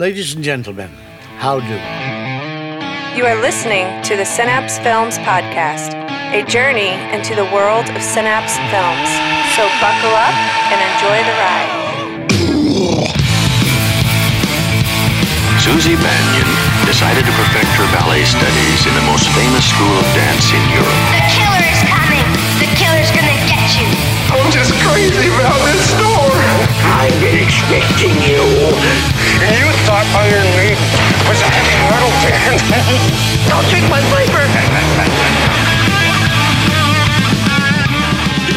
Ladies and gentlemen, how do? You are listening to the Synapse Films Podcast, a journey into the world of Synapse Films. So buckle up and enjoy the ride. Suzy Bannion decided to perfect her ballet studies in the most famous school of dance in Europe. The killer is coming. The killer's gonna get you. I'm just crazy about this store. I've been expecting you. You thought Iron Maiden was a heavy metal band. Don't drink my flavor.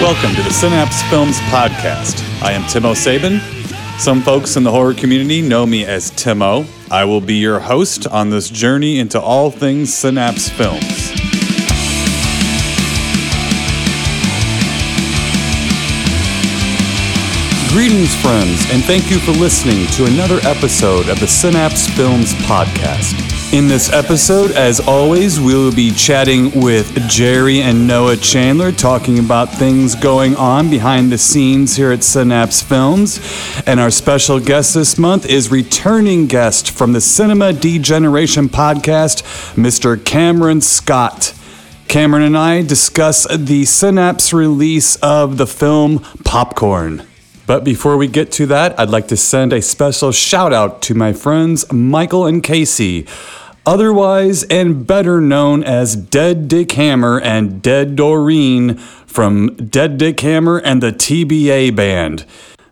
Welcome to the Synapse Films Podcast. I am Timo Sabin. Some folks in the horror community know me as Timo. I will be your host on this journey into all things Synapse Films. Greetings, friends, and thank you for listening to another episode of the Synapse Films Podcast. In this episode, as always, we will be chatting with Jerry and Noah Chandler, talking about things going on behind the scenes here at Synapse Films. And our special guest this month is returning guest from the Cinema Degeneration Podcast, Mr. Cameron Scott. Cameron and I discuss the Synapse release of the film Popcorn. But before we get to that, I'd like to send a special shout out to my friends Michael and Casey, otherwise and better known as Dead Dick Hammer and Dead Doreen from Dead Dick Hammer and the TBA Band.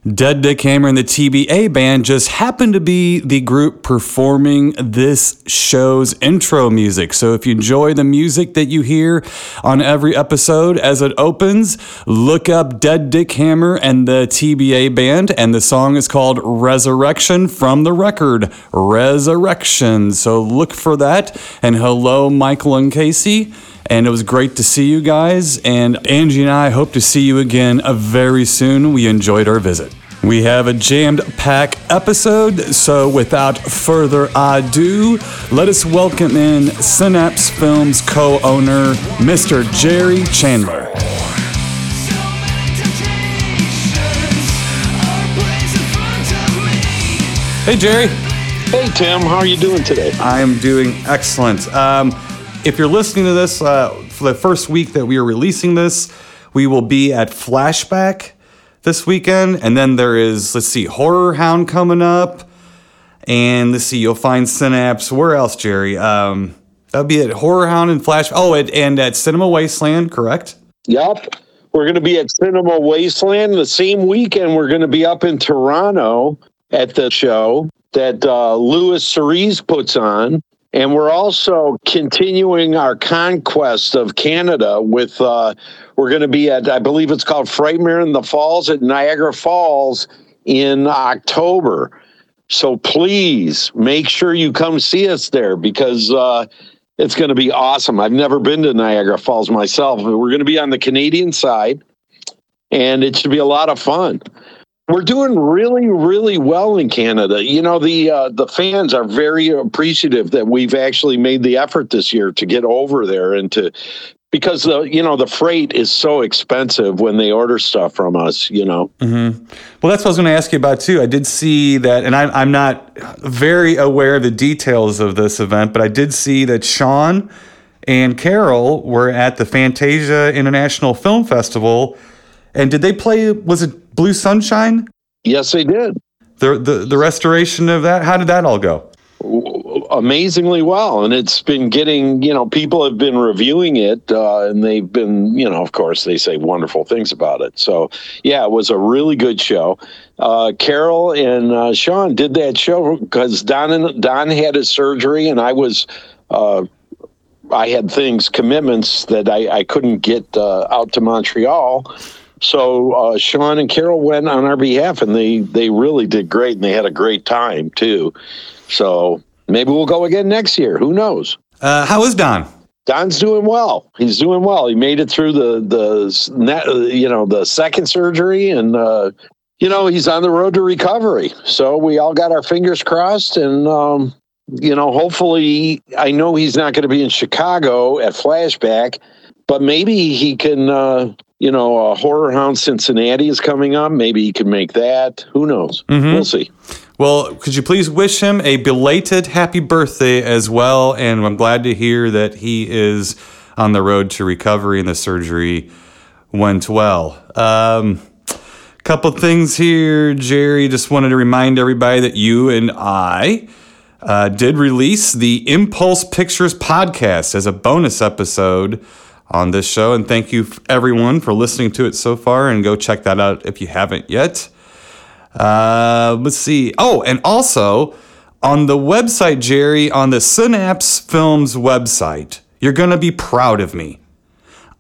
Dead Dick Hammer and the TBA Band just happened to be the group performing this show's intro music. So if you enjoy the music that you hear on every episode as it opens, look up Dead Dick Hammer and the TBA Band, and the song is called Resurrection from the record Resurrection. So look for that. And hello, Michael and Casey. And it was great to see you guys. And Angie and I hope to see you again uh, very soon. We enjoyed our visit. We have a jammed pack episode, so without further ado, let us welcome in Synapse Films co owner, Mr. Jerry Chandler. Hey, Jerry. Hey Tim, how are you doing today? I am doing excellent. Um, if you're listening to this uh, for the first week that we are releasing this, we will be at Flashback this weekend, and then there is let's see, Horror Hound coming up, and let's see, you'll find Synapse. Where else, Jerry? Um, that'll be at Horror Hound and Flash. Oh, and, and at Cinema Wasteland, correct? Yup. We're going to be at Cinema Wasteland the same weekend. We're going to be up in Toronto at the show that uh, Louis Cerise puts on. And we're also continuing our conquest of Canada with, uh, we're going to be at, I believe it's called Frightmare in the Falls at Niagara Falls in October. So please make sure you come see us there because uh, it's going to be awesome. I've never been to Niagara Falls myself. But we're going to be on the Canadian side and it should be a lot of fun we're doing really really well in canada you know the uh, the fans are very appreciative that we've actually made the effort this year to get over there and to because the you know the freight is so expensive when they order stuff from us you know Mm-hmm. Well, that's what I was going to ask you about too. I did see that, and I'm, I'm not very aware of the details of this event, but I did see that Sean and Carol were at the Fantasia International Film Festival. And did they play, was it Blue Sunshine? yes they did The, the, the restoration of that? How did that all go? amazingly well and it's been getting you know people have been reviewing it uh, and they've been you know of course they say wonderful things about it so yeah it was a really good show uh, carol and uh, sean did that show because don and don had his surgery and i was uh, i had things commitments that i, I couldn't get uh, out to montreal so uh, Sean and Carol went on our behalf, and they they really did great, and they had a great time too. So maybe we'll go again next year. Who knows? Uh, how is Don? Don's doing well. He's doing well. He made it through the the net, you know the second surgery, and uh, you know he's on the road to recovery. So we all got our fingers crossed, and um, you know hopefully I know he's not going to be in Chicago at Flashback, but maybe he can. Uh, you know, uh, Horror Hound Cincinnati is coming up. Maybe he can make that. Who knows? We'll see. Well, could you please wish him a belated happy birthday as well? And I'm glad to hear that he is on the road to recovery and the surgery went well. Um, couple things here, Jerry. Just wanted to remind everybody that you and I uh, did release the Impulse Pictures podcast as a bonus episode on this show. And thank you, everyone, for listening to it so far. And go check that out if you haven't yet. Uh, let's see. Oh, and also on the website, Jerry, on the Synapse Films website, you're going to be proud of me.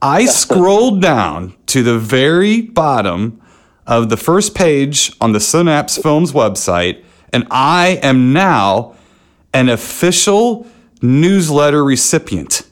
I scrolled down to the very bottom of the first page on the Synapse Films website, and I am now an official newsletter recipient.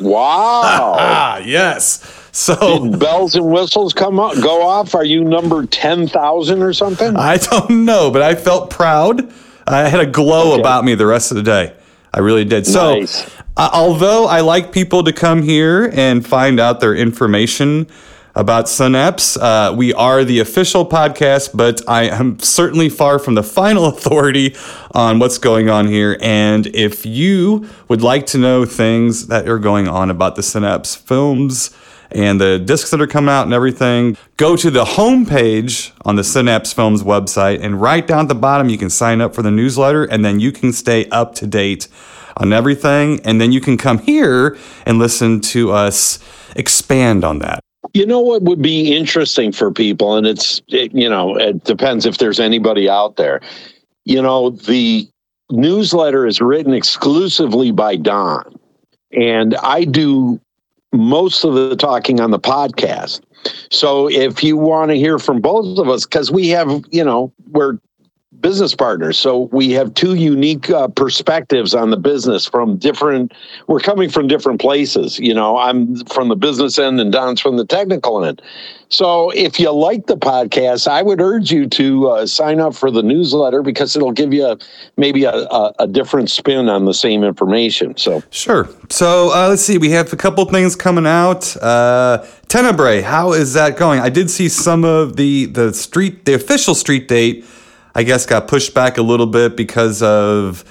Wow. Ah, yes. So Did bells and whistles come up, go off? Are you number 10,000 or something? I don't know, but I felt proud. I had a glow about me the rest of the day. I really did. So, Nice. uh, although I like people to come here and find out their information about Synapse, uh, we are the official podcast, but I am certainly far from the final authority on what's going on here. And if you would like to know things that are going on about the Synapse films, and the discs that are coming out and everything, go to the homepage on the Synapse Films website, and right down at the bottom, you can sign up for the newsletter, and then you can stay up to date on everything. And then you can come here and listen to us expand on that. You know what would be interesting for people, and it's, it, you know, it depends if there's anybody out there. You know, the newsletter is written exclusively by Don, and I do most of the talking on the podcast. So if you want to hear from both of us, because we have, you know, we're business partners. So we have two unique uh, perspectives on the business from different, we're coming from different places. You know, I'm from the business end and Don's from the technical end. So if you like the podcast, I would urge you to uh, sign up for the newsletter because it'll give you a, maybe a, a, a different spin on the same information. So Sure. So uh, let's see. We have a couple things coming out. Uh, Tenebrae, how is that going? I did see some of the the street, the official street date. I guess got pushed back a little bit because of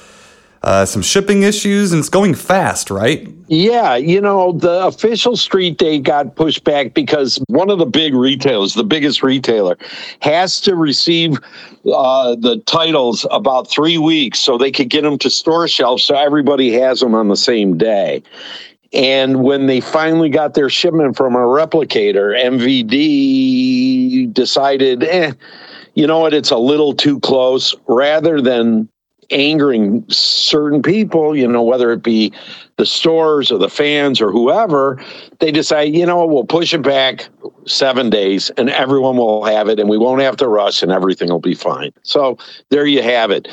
uh, some shipping issues, and it's going fast, right? Yeah, you know, the official street date got pushed back because one of the big retailers, the biggest retailer, has to receive uh, the titles about three weeks so they could get them to store shelves so everybody has them on the same day. And when they finally got their shipment from a replicator, MVD decided, eh, you know what, it's a little too close. Rather than angering certain people, you know, whether it be the stores or the fans or whoever, they decide, you know, we'll push it back seven days and everyone will have it and we won't have to rush and everything will be fine. So there you have it.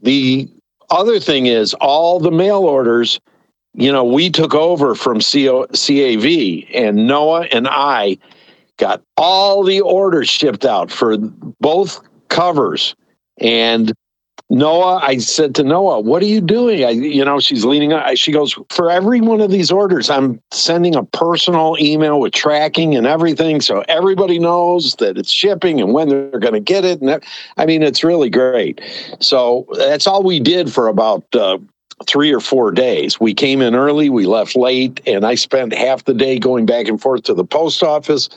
The other thing is all the mail orders, you know, we took over from CO, CAV and Noah and I got all the orders shipped out for both covers. And Noah, I said to Noah, "What are you doing?" I, you know, she's leaning. I, she goes, "For every one of these orders, I'm sending a personal email with tracking and everything, so everybody knows that it's shipping and when they're going to get it." And that, I mean, it's really great. So that's all we did for about uh, three or four days. We came in early, we left late, and I spent half the day going back and forth to the post office.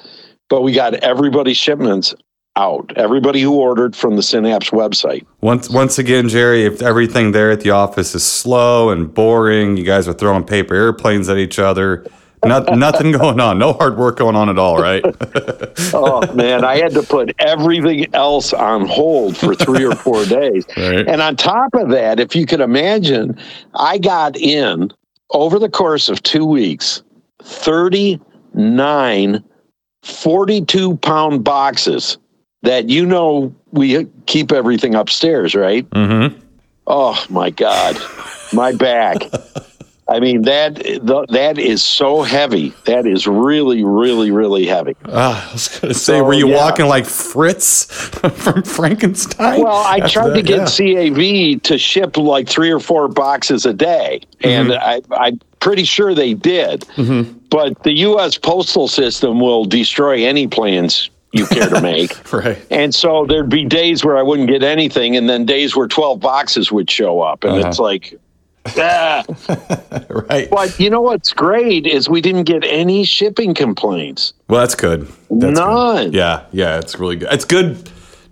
But we got everybody's shipments out. Everybody who ordered from the Synapse website. Once once again, Jerry, if everything there at the office is slow and boring, you guys are throwing paper airplanes at each other. Not, nothing going on. No hard work going on at all, right? oh man, I had to put everything else on hold for three or four days. Right. And on top of that, if you could imagine, I got in over the course of two weeks 39 42 pound boxes that you know we keep everything upstairs, right? mm-hmm. Oh my God, my back. I mean that that is so heavy. That is really, really, really heavy. Ah, I was going to say, So, were you yeah. walking like Fritz from Frankenstein? Well, I tried to get yeah. CAV to ship like three or four boxes a day, and Mm-hmm. I, I'm pretty sure they did. But the U.S. postal system will destroy any plans you care to make. Right. And so there'd be days where I wouldn't get anything, and then days where 12 boxes would show up. And Uh-huh. it's like, ah. Right. But you know what's great is we didn't get any shipping complaints. Well, that's good. That's None. Good. Yeah, yeah, it's really good. It's good,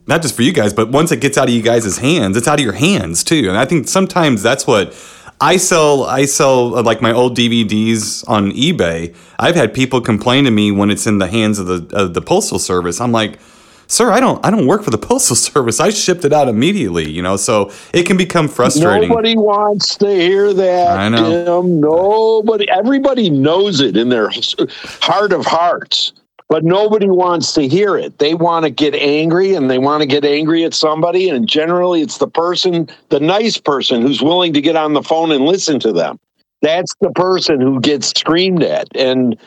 not just for you guys, but once it gets out of you guys' hands, it's out of your hands too. And I think sometimes that's what I sell. I sell uh, like my old DVDs on eBay. I've had people complain to me when it's in the hands of the of the postal service. I'm like. Sir, I don't. I don't work for the postal service. I shipped it out immediately, you know. So it can become frustrating. Nobody wants to hear that, I know. Tim. Nobody. Everybody knows it in their heart of hearts, but nobody wants to hear it. They want to get angry, and they want to get angry at somebody, and generally, it's the person, the nice person, who's willing to get on the phone and listen to them. That's the person who gets screamed at, and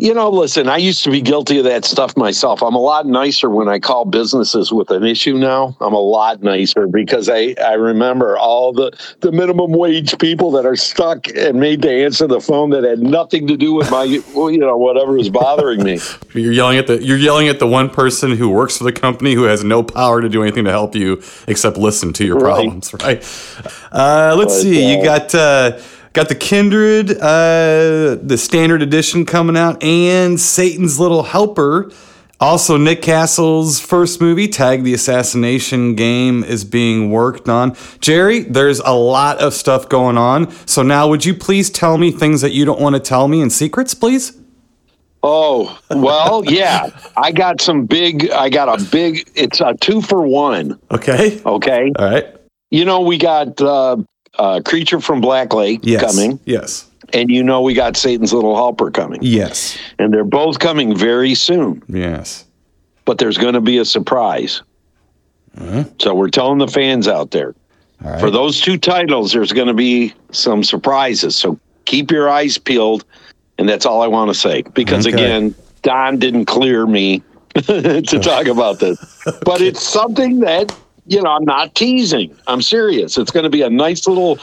you know, listen, I used to be guilty of that stuff myself. I'm a lot nicer when I call businesses with an issue now. I'm a lot nicer because I, I remember all the, the minimum wage people that are stuck and made to answer the phone that had nothing to do with my, you know, whatever was bothering me. You're yelling at the you're yelling at the one person who works for the company who has no power to do anything to help you except listen to your Right. problems, right? Uh, let's But, see. You uh, got uh, got the Kindred, uh, the standard edition coming out, and Satan's Little Helper. Also, Nick Castle's first movie, Tag the Assassination Game, is being worked on. Jerry, there's a lot of stuff going on. So now, would you please tell me things that you don't want to tell me in secrets, please? Oh, well, yeah. I got some big, I got a big, it's a two for one. Okay. Okay. All right. You know, we got uh, uh, Creature from Black Lake Yes. coming, Yes. and you know, we got Satan's Little Helper coming. Yes. And they're both coming very soon. Yes. but there's going to be a surprise. Huh? So we're telling the fans out there right. for those two titles, there's going to be some surprises. So keep your eyes peeled, and that's all I want to say. Because Okay. again, Don didn't clear me to talk about this, but it's something that you know I'm not teasing. I'm serious. It's going to be a nice little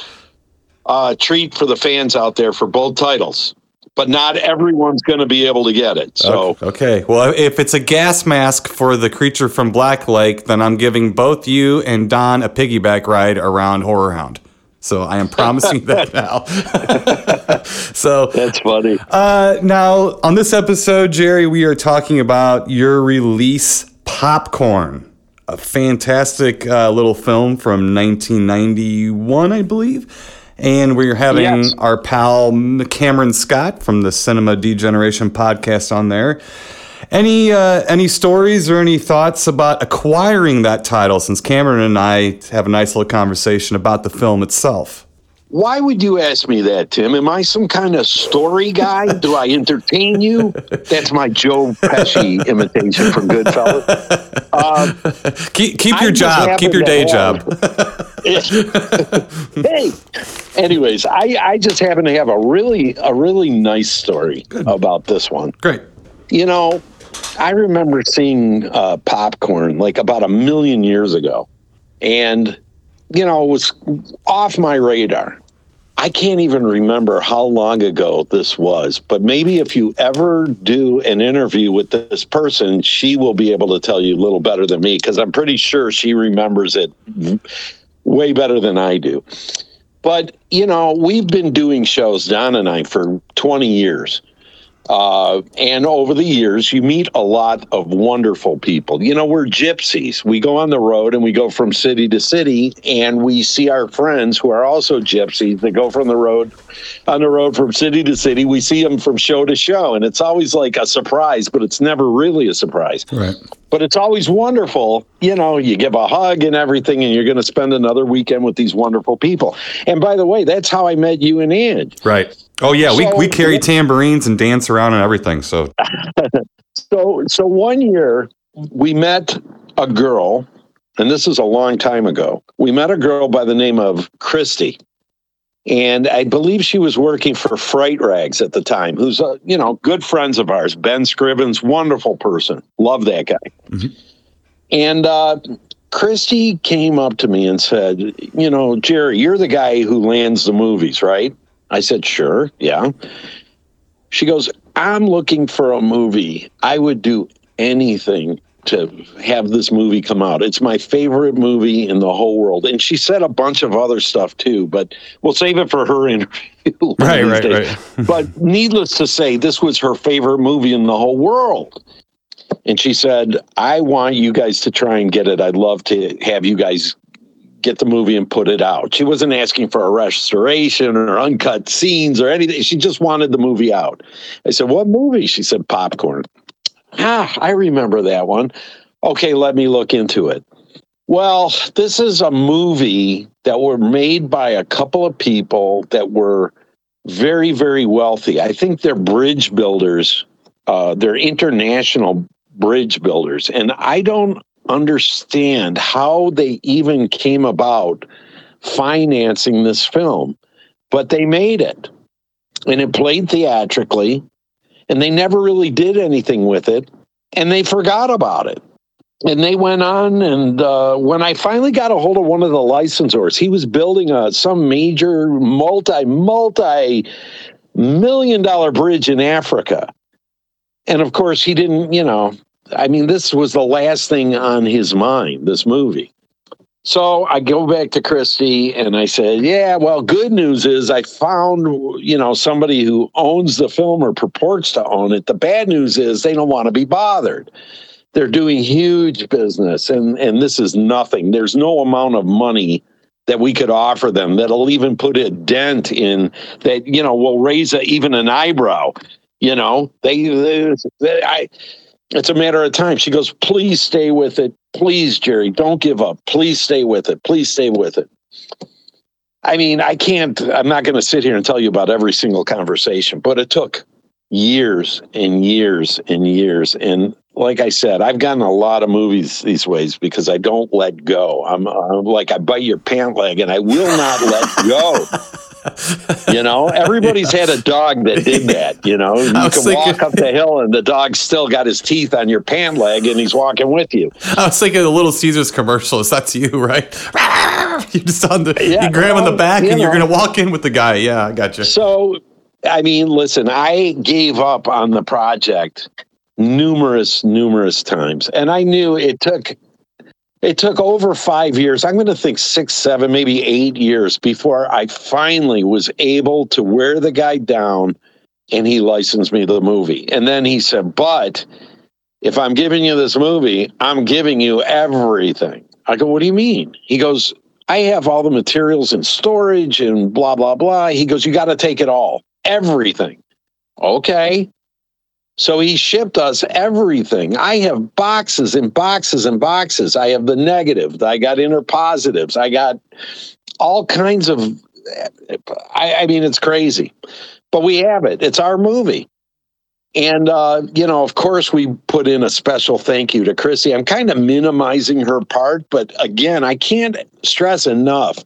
uh, treat for the fans out there for both titles. But not everyone's going to be able to get it. So Okay. okay. Well, if it's a gas mask for the creature from Black Lake, then I'm giving both you and Don a piggyback ride around Horror Hound. So I am promising that now. so that's funny. uh, now on this episode, Jerry, we are talking about your release, Popcorn, a fantastic uh, little film from 1991, I believe. And we're having Yes. our pal Cameron Scott from the Cinema Degeneration podcast on there. Any uh, any stories or any thoughts about acquiring that title? Since Cameron and I have a nice little conversation about the film itself. Why would you ask me that, Tim? Am I some kind of story guy? Do I entertain you? That's my Joe Pesci imitation from Goodfellas. Uh, Keep keep your job. Keep your day job. hey, anyways, I, I just happen to have a really a really nice story about this one. Great. You know, I remember seeing uh, popcorn like about a million years ago, and you know, was off my radar. I can't even remember how long ago this was, but maybe if you ever do an interview with this person, she will be able to tell you a little better than me because I'm pretty sure she remembers it way better than I do. But, you know, we've been doing shows, Don and I, for 20 years. Uh, and over the years, you meet a lot of wonderful people. You know, we're gypsies. We go on the road and we go from city to city, and we see our friends who are also gypsies that go from the road on the road from city to city. We see them from show to show, and it's always like a surprise, but it's never really a surprise. Right. But it's always wonderful. You know, you give a hug and everything, and you're going to spend another weekend with these wonderful people. And by the way, that's how I met you and Ange. Right. Oh yeah, we, So- we carry tambourines and dance around and everything. So So, so one year we met a girl, and this is a long time ago. We met a girl by the name of Christy, and I believe she was working for Fright Rags at the time. Who's a you know good friends of ours, Ben Scrivens, wonderful person, love that guy. And uh, Christy came up to me and said, "You know, Jerry, you're the guy who lands the movies, right?" I said, "Sure, yeah." She goes, I'm looking for a movie. I would do anything to have this movie come out. It's my favorite movie in the whole world. And she said a bunch of other stuff too, but we'll save it for her interview. Right, right, days. right. but needless to say, this was her favorite movie in the whole world. And she said, I want you guys to try and get it. I'd love to have you guys get the movie and put it out. She wasn't asking for a restoration or uncut scenes or anything. She just wanted the movie out. I said, What movie? She said, Popcorn. Ah, I remember that one. Okay, let me look into it. Well, this is a movie that were made by a couple of people that were very, very wealthy. I think they're bridge builders. Uh, they're international bridge builders. And I don't understand how they even came about financing this film, but they made it. And it played theatrically, and they never really did anything with it, and they forgot about it. And they went on, and uh, when I finally got a hold of one of the licensors, he was building a some major multi multi million dollar bridge in Africa. And of course, he didn't, you know, I mean, this was the last thing on his mind, this movie. So I go back to Christy and I said, Yeah, well, good news is I found, you know, somebody who owns the film or purports to own it. The bad news is they don't want to be bothered. They're doing huge business and, and this is nothing. There's no amount of money that we could offer them that'll even put a dent in that, you know, will raise a, even an eyebrow. You know, they, they, they I, it's a matter of time. She goes, please stay with it. Please, Jerry, don't give up. Please stay with it. Please stay with it. I mean, I can't, I'm not going to sit here and tell you about every single conversation, but it took years and years and years. And like I said, I've gotten a lot of movies these ways because I don't let go. I'm, I'm like, I bite your pant leg and I will not let go. You know, everybody's had a dog that did that. You know, you can thinking- walk up the hill and the dog's still got his teeth on your pant leg and he's walking with you. I was thinking the Little Caesars commercials. That's you, right? You just on the Yeah, you grab him in the back you and you're gonna walk in with the guy. Yeah, I got you. So, I mean, listen, I gave up on the project numerous, numerous times, and I knew it took. It took over five years. I'm going to think six, seven, maybe eight years before I finally was able to wear the guy down and he licensed me the movie. And then he said, But if I'm giving you this movie, I'm giving you everything. I go, What do you mean? He goes, I have all the materials in storage and blah, blah, blah. He goes, You got to take it all, everything. Okay. So he shipped us everything. I have boxes and boxes and boxes. I have the negative. I got interpositives. I got all kinds of. I, I mean, it's crazy, but we have it. It's our movie. And, uh, you know, of course, we put in a special thank you to Chrissy. I'm kind of minimizing her part, but again, I can't stress enough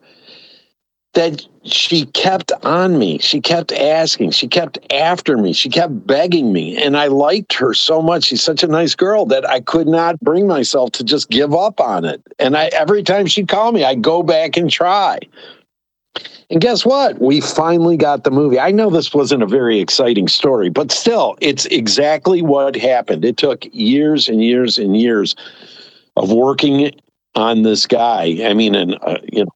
that she kept on me. She kept asking. She kept after me. She kept begging me. And I liked her so much. She's such a nice girl that I could not bring myself to just give up on it. And I every time she'd call me, I'd go back and try. And guess what? We finally got the movie. I know this wasn't a very exciting story, but still, it's exactly what happened. It took years and years and years of working on this guy. I mean, and uh, you know,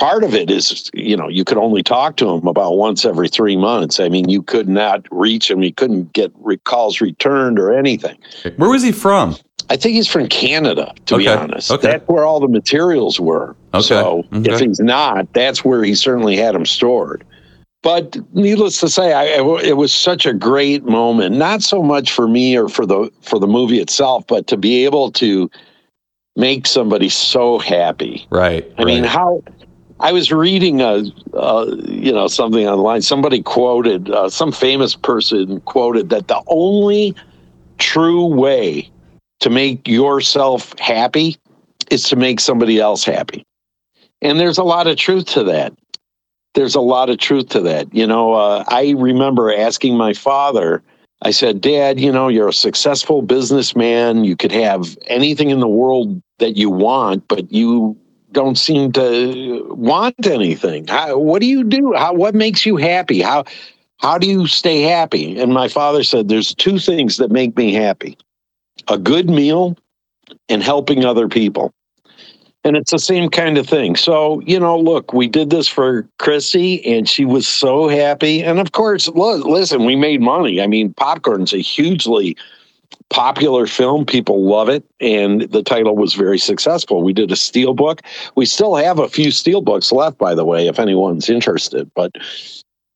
part of it is you know you could only talk to him about once every three months. I mean, you could not reach him. You couldn't get calls returned or anything. Where was he from? I think he's from Canada, to be honest. okay. That's where all the materials were. Okay, So okay. if he's not, that's where he certainly had them stored. But needless to say, I, it was such a great moment. Not so much for me or for the for the movie itself, but to be able to make somebody so happy. Right. I mean, how I was reading a, you know, something online. Somebody quoted, uh, some famous person quoted that the only true way to make yourself happy is to make somebody else happy. And there's a lot of truth to that. There's a lot of truth to that. You know, uh, I remember asking my father, I said, Dad, you know, you're a successful businessman. You could have anything in the world that you want, but you don't seem to want anything. How, what do you do? How, what makes you happy? How, how do you stay happy? And my father said, There's two things that make me happy a good meal and helping other people. And it's the same kind of thing. So, you know, look, we did this for Chrissy and she was so happy. And of course, look, listen, we made money. I mean, Popcorn's a hugely popular film. People love it. And the title was very successful. We did a steel book. We still have a few steel books left, by the way, if anyone's interested. But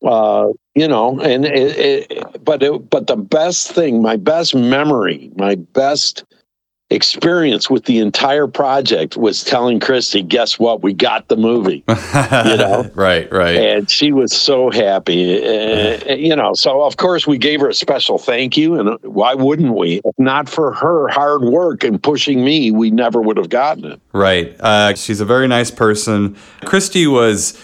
uh, you know, and it, it, but it, but the best thing, my best memory, my best experience with the entire project was telling Christy, guess what? We got the movie. you know? right, right. And she was so happy. Uh, you know, so of course we gave her a special thank you. And why wouldn't we? If not for her hard work and pushing me, we never would have gotten it. Right. Uh, she's a very nice person. Christy was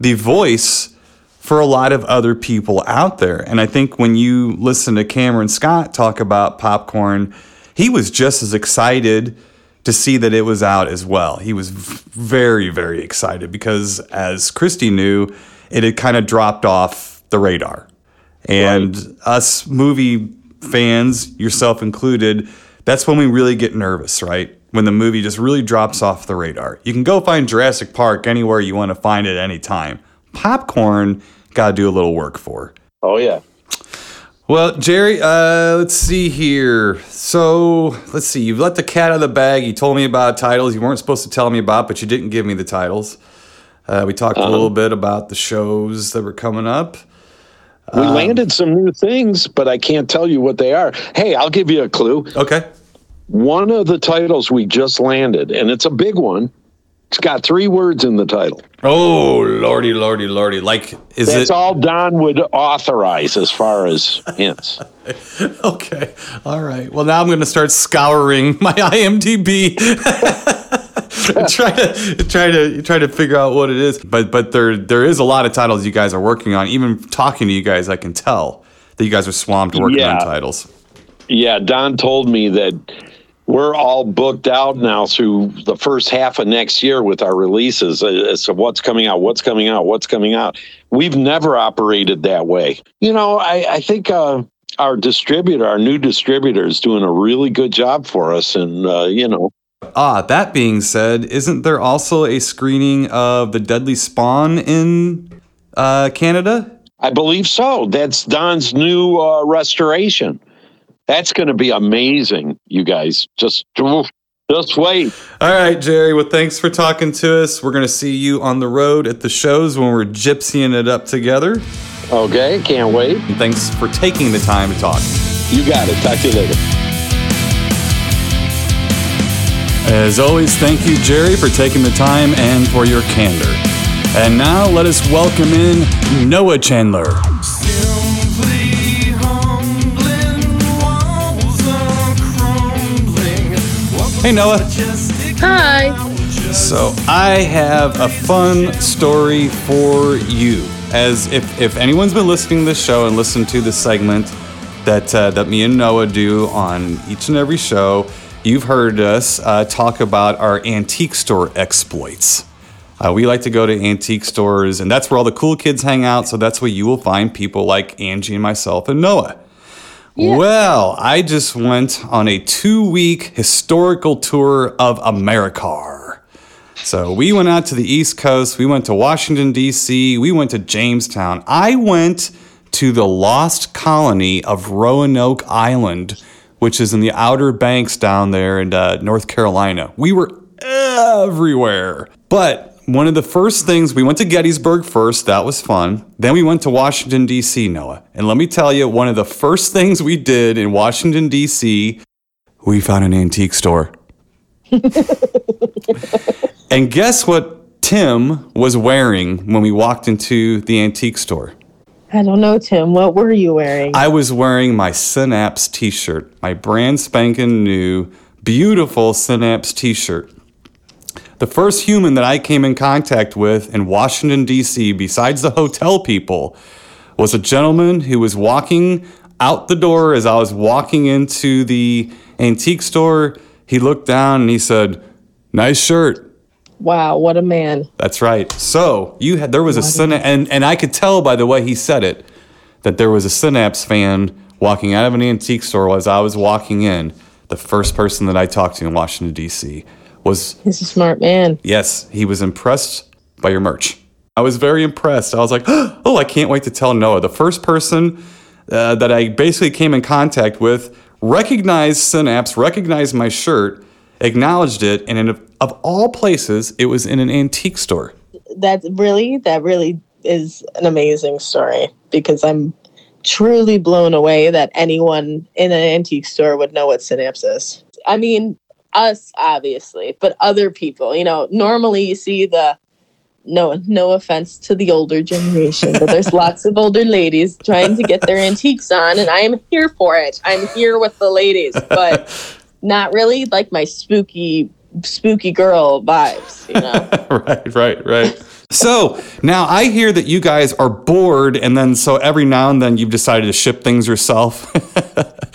the voice for a lot of other people out there. And I think when you listen to Cameron Scott talk about popcorn, he was just as excited to see that it was out as well. He was very, very excited because, as Christy knew, it had kind of dropped off the radar. And right. us movie fans, yourself included, that's when we really get nervous, right? When the movie just really drops off the radar. You can go find Jurassic Park anywhere you want to find it anytime popcorn got to do a little work for. Oh, yeah. Well, Jerry, uh, let's see here. So, let's see. You've let the cat out of the bag. You told me about titles you weren't supposed to tell me about, but you didn't give me the titles. Uh, we talked uh-huh. a little bit about the shows that were coming up. We um, landed some new things, but I can't tell you what they are. Hey, I'll give you a clue. Okay. One of the titles we just landed, and it's a big one, it's got three words in the title. Oh, lordy, lordy, lordy! Like, is That's it? all Don would authorize as far as hints. okay, all right. Well, now I'm going to start scouring my IMDb. try to try to try to figure out what it is. But but there there is a lot of titles you guys are working on. Even talking to you guys, I can tell that you guys are swamped working yeah. on titles. Yeah, Don told me that we're all booked out now through the first half of next year with our releases as to what's coming out, what's coming out, what's coming out. We've never operated that way. You know, I, I think uh, our distributor, our new distributor, is doing a really good job for us. And, uh, you know, Ah, that being said, isn't there also a screening of The Deadly Spawn in uh, Canada? I believe so. That's Don's new uh, restoration. That's going to be amazing, you guys. Just just wait. All right, Jerry. Well, thanks for talking to us. We're going to see you on the road at the shows when we're gypsying it up together. Okay, can't wait. And thanks for taking the time to talk. You got it. Talk to you later. As always, thank you, Jerry, for taking the time and for your candor. And now let us welcome in Noah Chandler. Hey, Noah. Hi. So, I have a fun story for you. As if, if anyone's been listening to this show and listened to the segment that, uh, that me and Noah do on each and every show, you've heard us uh, talk about our antique store exploits. Uh, we like to go to antique stores, and that's where all the cool kids hang out. So that's where you will find people like Angie and myself and Noah. Yeah. Well, I just went on a two week historical tour of Americar. So we went out to the East Coast, we went to Washington, D.C., we went to Jamestown. I went to the lost colony of Roanoke Island, which is in the Outer Banks down there in uh, North Carolina. We were everywhere. But one of the first things we went to Gettysburg first. That was fun. Then we went to Washington, D.C., Noah. And let me tell you, one of the first things we did in Washington, D.C., we found an antique store. and guess what Tim was wearing when we walked into the antique store? I don't know, Tim. What were you wearing? I was wearing my Synapse t shirt, my brand spanking new, beautiful Synapse t shirt. The first human that I came in contact with in Washington, D.C., besides the hotel people, was a gentleman who was walking out the door as I was walking into the antique store. He looked down and he said, Nice shirt. Wow, what a man. That's right. So you had there was a synapse and, and I could tell by the way he said it that there was a synapse fan walking out of an antique store as I was walking in the first person that I talked to in Washington D.C. was He's a smart man. yes, he was impressed by your merch. I was very impressed. I was like, oh, I can't wait to tell Noah. The first person uh, that I basically came in contact with recognized Synapse, recognized my shirt, acknowledged it, and in, of all places, it was in an antique store. That's really that really is an amazing story because I'm truly blown away that anyone in an antique store would know what Synapse is. I mean, us obviously, but other people. You know, normally you see the no no offense to the older generation, but there's lots of older ladies trying to get their antiques on, and I am here for it. I'm here with the ladies, but not really like my spooky spooky girl vibes, you know. right, right, right. So now I hear that you guys are bored, and then so every now and then you've decided to ship things yourself.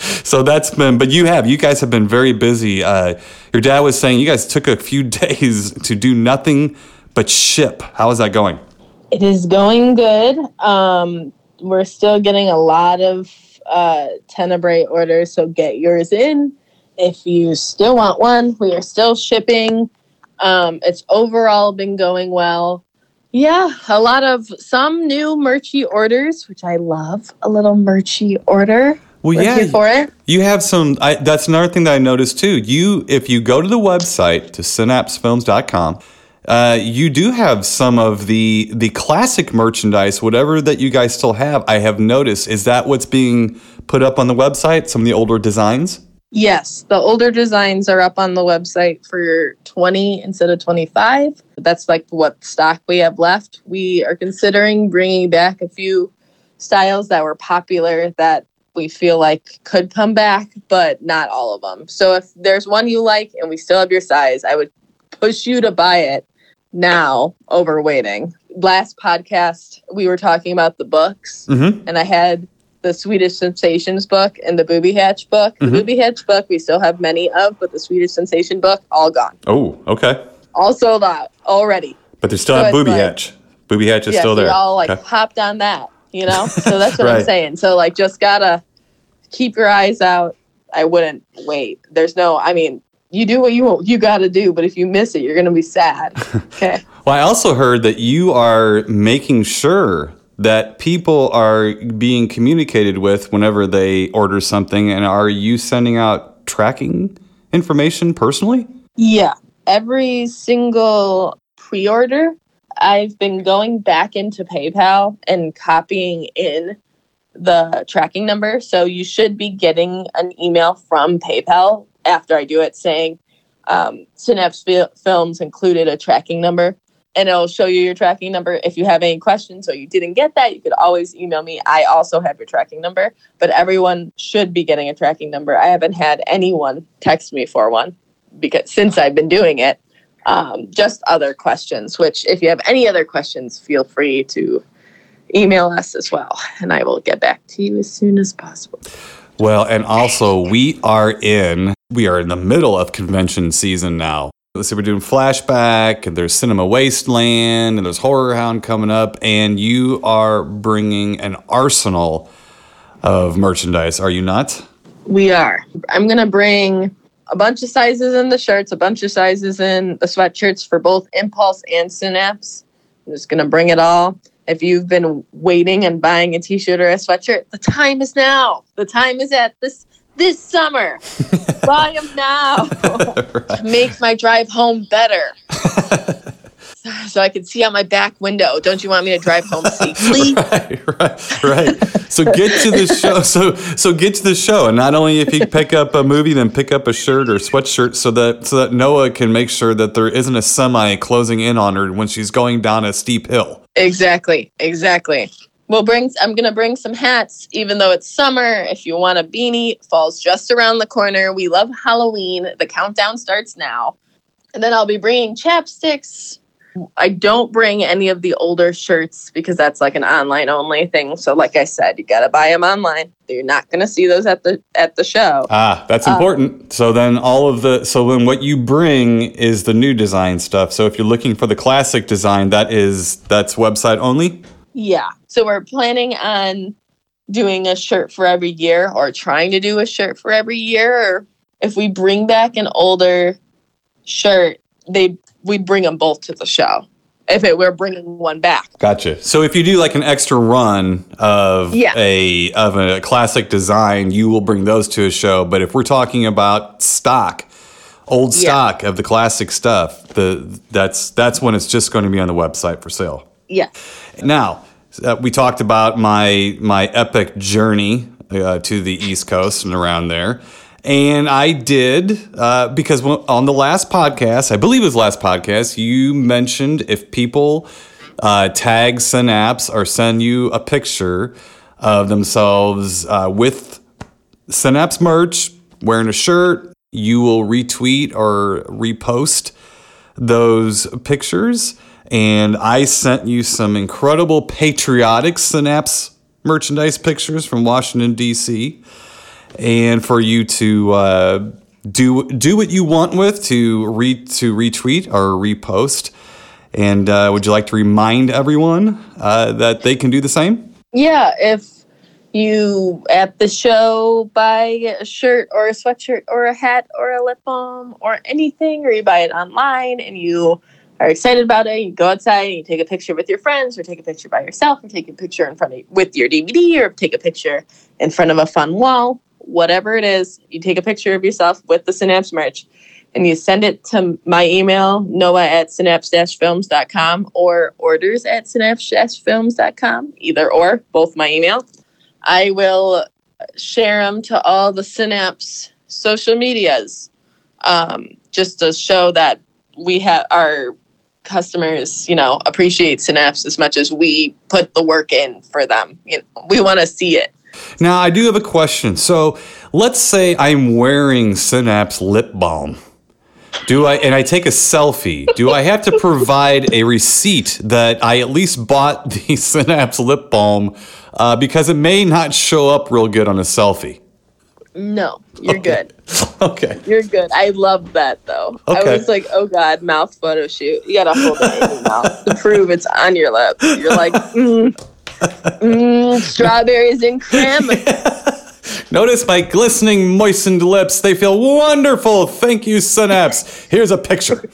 so that's been, but you have, you guys have been very busy. Uh, your dad was saying you guys took a few days to do nothing but ship. How is that going? It is going good. Um, we're still getting a lot of uh, Tenebrae orders, so get yours in. If you still want one, we are still shipping. Um, it's overall been going well. Yeah, a lot of some new merchy orders, which I love. A little merchy order. Well, yeah, for it. You have some. I, that's another thing that I noticed too. You, if you go to the website to synapsefilms.com, uh, you do have some of the the classic merchandise, whatever that you guys still have. I have noticed. Is that what's being put up on the website? Some of the older designs. Yes, the older designs are up on the website for 20 instead of 25. That's like what stock we have left. We are considering bringing back a few styles that were popular that we feel like could come back, but not all of them. So if there's one you like and we still have your size, I would push you to buy it now over waiting. Last podcast, we were talking about the books, Mm-hmm. and I had the Swedish Sensations book and the Booby Hatch book. Mhm. The Booby Hatch book we still have many of, but the Swedish Sensation book all gone, Oh, okay. all sold out already. But they still So have Booby like- Hatch. Booby Hatch is yeah, still we there. all like Okay. hopped on that, you know. So that's what I'm saying. So like, just gotta keep your eyes out. I wouldn't wait. There's no. I mean, you do what you want, you got to do, but if you miss it, you're gonna be sad. Okay. Well, I also heard that you are making sure that people are being communicated with whenever they order something. And are you sending out tracking information personally? Yeah. Every single pre order, I've been going back into PayPal and copying in the tracking number. So you should be getting an email from PayPal after I do it saying um, Synapse Fil- Films included a tracking number. And it'll show you your tracking number. If you have any questions or you didn't get that, you could always email me. I also have your tracking number, but everyone should be getting a tracking number. I haven't had anyone text me for one because since I've been doing it. Um, just other questions, which if you have any other questions, feel free to email us as well, and I will get back to you as soon as possible. Well, and also we are in we are in the middle of convention season now. Let's see, we're doing flashback, and there's Cinema Wasteland, and there's Horror Hound coming up, and you are bringing an arsenal of merchandise. Are you not? We are. I'm gonna bring a bunch of sizes in the shirts, a bunch of sizes in the sweatshirts for both Impulse and Synapse. I'm just gonna bring it all. If you've been waiting and buying a t-shirt or a sweatshirt, the time is now. The time is at this this summer. Buy them now. to make my drive home better. so I can see out my back window. Don't you want me to drive home safely? right, right, right. So get to the show. So so get to the show, and not only if you pick up a movie, then pick up a shirt or sweatshirt, so that so that Noah can make sure that there isn't a semi closing in on her when she's going down a steep hill. Exactly, exactly. We'll bring. I'm gonna bring some hats, even though it's summer. If you want a beanie, fall's just around the corner. We love Halloween. The countdown starts now, and then I'll be bringing chapsticks. I don't bring any of the older shirts because that's like an online only thing. So, like I said, you gotta buy them online. You're not gonna see those at the at the show. Ah, that's Uh, important. so then all of the so then what you bring is the new design stuff. So if you're looking for the classic design, that is that's website only. Yeah. So we're planning on doing a shirt for every year or trying to do a shirt for every year or if we bring back an older shirt, they we'd bring them both to the show. If it were bringing one back, Gotcha. So if you do like an extra run of Yeah. a of a classic design, you will bring those to a show. But if we're talking about stock, old Yeah. stock of the classic stuff, the that's that's when it's just going to be on the website for sale. yeah, Now, uh, we talked about my my epic journey uh, to the East Coast and around there, and I did uh, because on the last podcast, I believe it was last podcast, you mentioned if people uh, tag Synapse or send you a picture of themselves uh, with Synapse merch, wearing a shirt, you will retweet or repost those pictures. And I sent you some incredible patriotic Synapse merchandise pictures from Washington, D.C. And for you to uh, do do what you want with to re to retweet or repost. And uh, would you like to remind everyone uh, that they can do the same? yeah. If you at the show buy a shirt or a sweatshirt or a hat or a lip balm or anything, or you buy it online and you are excited about it, you go outside and you take a picture with your friends, or take a picture by yourself, or take a picture in front of with your DVD, or take a picture in front of a fun wall, whatever it is, you take a picture of yourself with the Synapse merch and you send it to my email, noah at synapse-films.com or orders at synapse-films.com, either or, both my email. I will share them to all the Synapse social medias um, just to show that we have our customers, you know, appreciate Synapse as much as we put the work in for them. You know, we want to see it. Now, I do have a question. So, let's say I'm wearing Synapse lip balm. Do I and I take a selfie? Do I have to provide a receipt that I at least bought the Synapse lip balm uh, because it may not show up real good on a selfie? No, you're good. Okay. You're good. I love that though. Okay. I was like, oh god, mouth photo shoot. You gotta hold it in your mouth to prove it's on your lips. You're like, mm, mm, strawberries and cream. Notice my glistening, moistened lips. They feel wonderful. Thank you, Synapse. Here's a picture.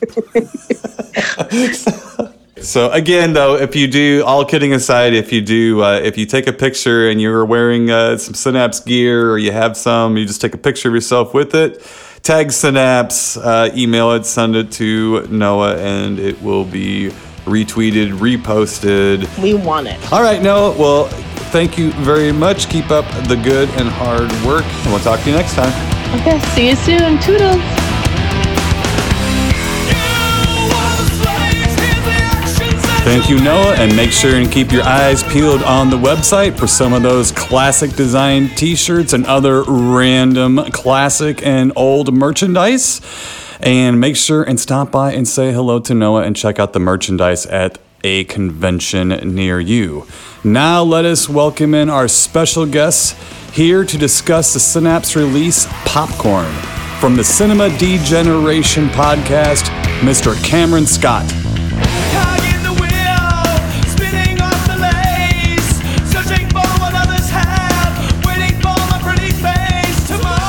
So again, though, if you do, all kidding aside, if you do, uh, if you take a picture and you're wearing uh, some Synapse gear or you have some, you just take a picture of yourself with it. Tag Synapse, uh, email it, send it to Noah, and it will be retweeted, reposted. We want it. All right, Noah. Well, thank you very much. Keep up the good and hard work, and we'll talk to you next time. Okay, see you soon. Toodles. Thank you, Noah, and make sure and keep your eyes peeled on the website for some of those classic design t shirts and other random classic and old merchandise. And make sure and stop by and say hello to Noah and check out the merchandise at a convention near you. Now, let us welcome in our special guests here to discuss the Synapse release Popcorn from the Cinema Degeneration podcast, Mr. Cameron Scott.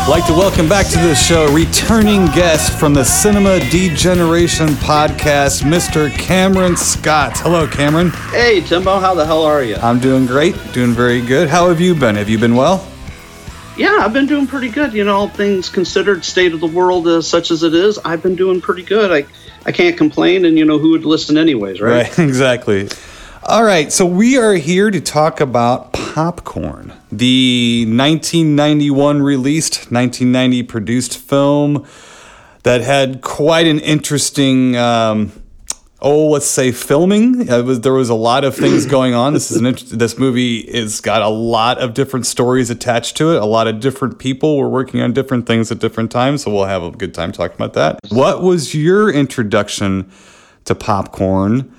I'd like to welcome back to the show returning guest from the Cinema Degeneration podcast, Mr. Cameron Scott. Hello, Cameron. Hey, Timbo, how the hell are you? I'm doing great, doing very good. How have you been? Have you been well? Yeah, I've been doing pretty good. You know, all things considered, state of the world uh, such as it is, I've been doing pretty good. I, I can't complain, and you know who would listen anyways, right? Right, exactly. All right, so we are here to talk about Popcorn, the 1991 released, 1990 produced film that had quite an interesting, um, oh, let's say filming. It was, there was a lot of things going on. This is an this movie has got a lot of different stories attached to it. A lot of different people were working on different things at different times. So we'll have a good time talking about that. What was your introduction to Popcorn?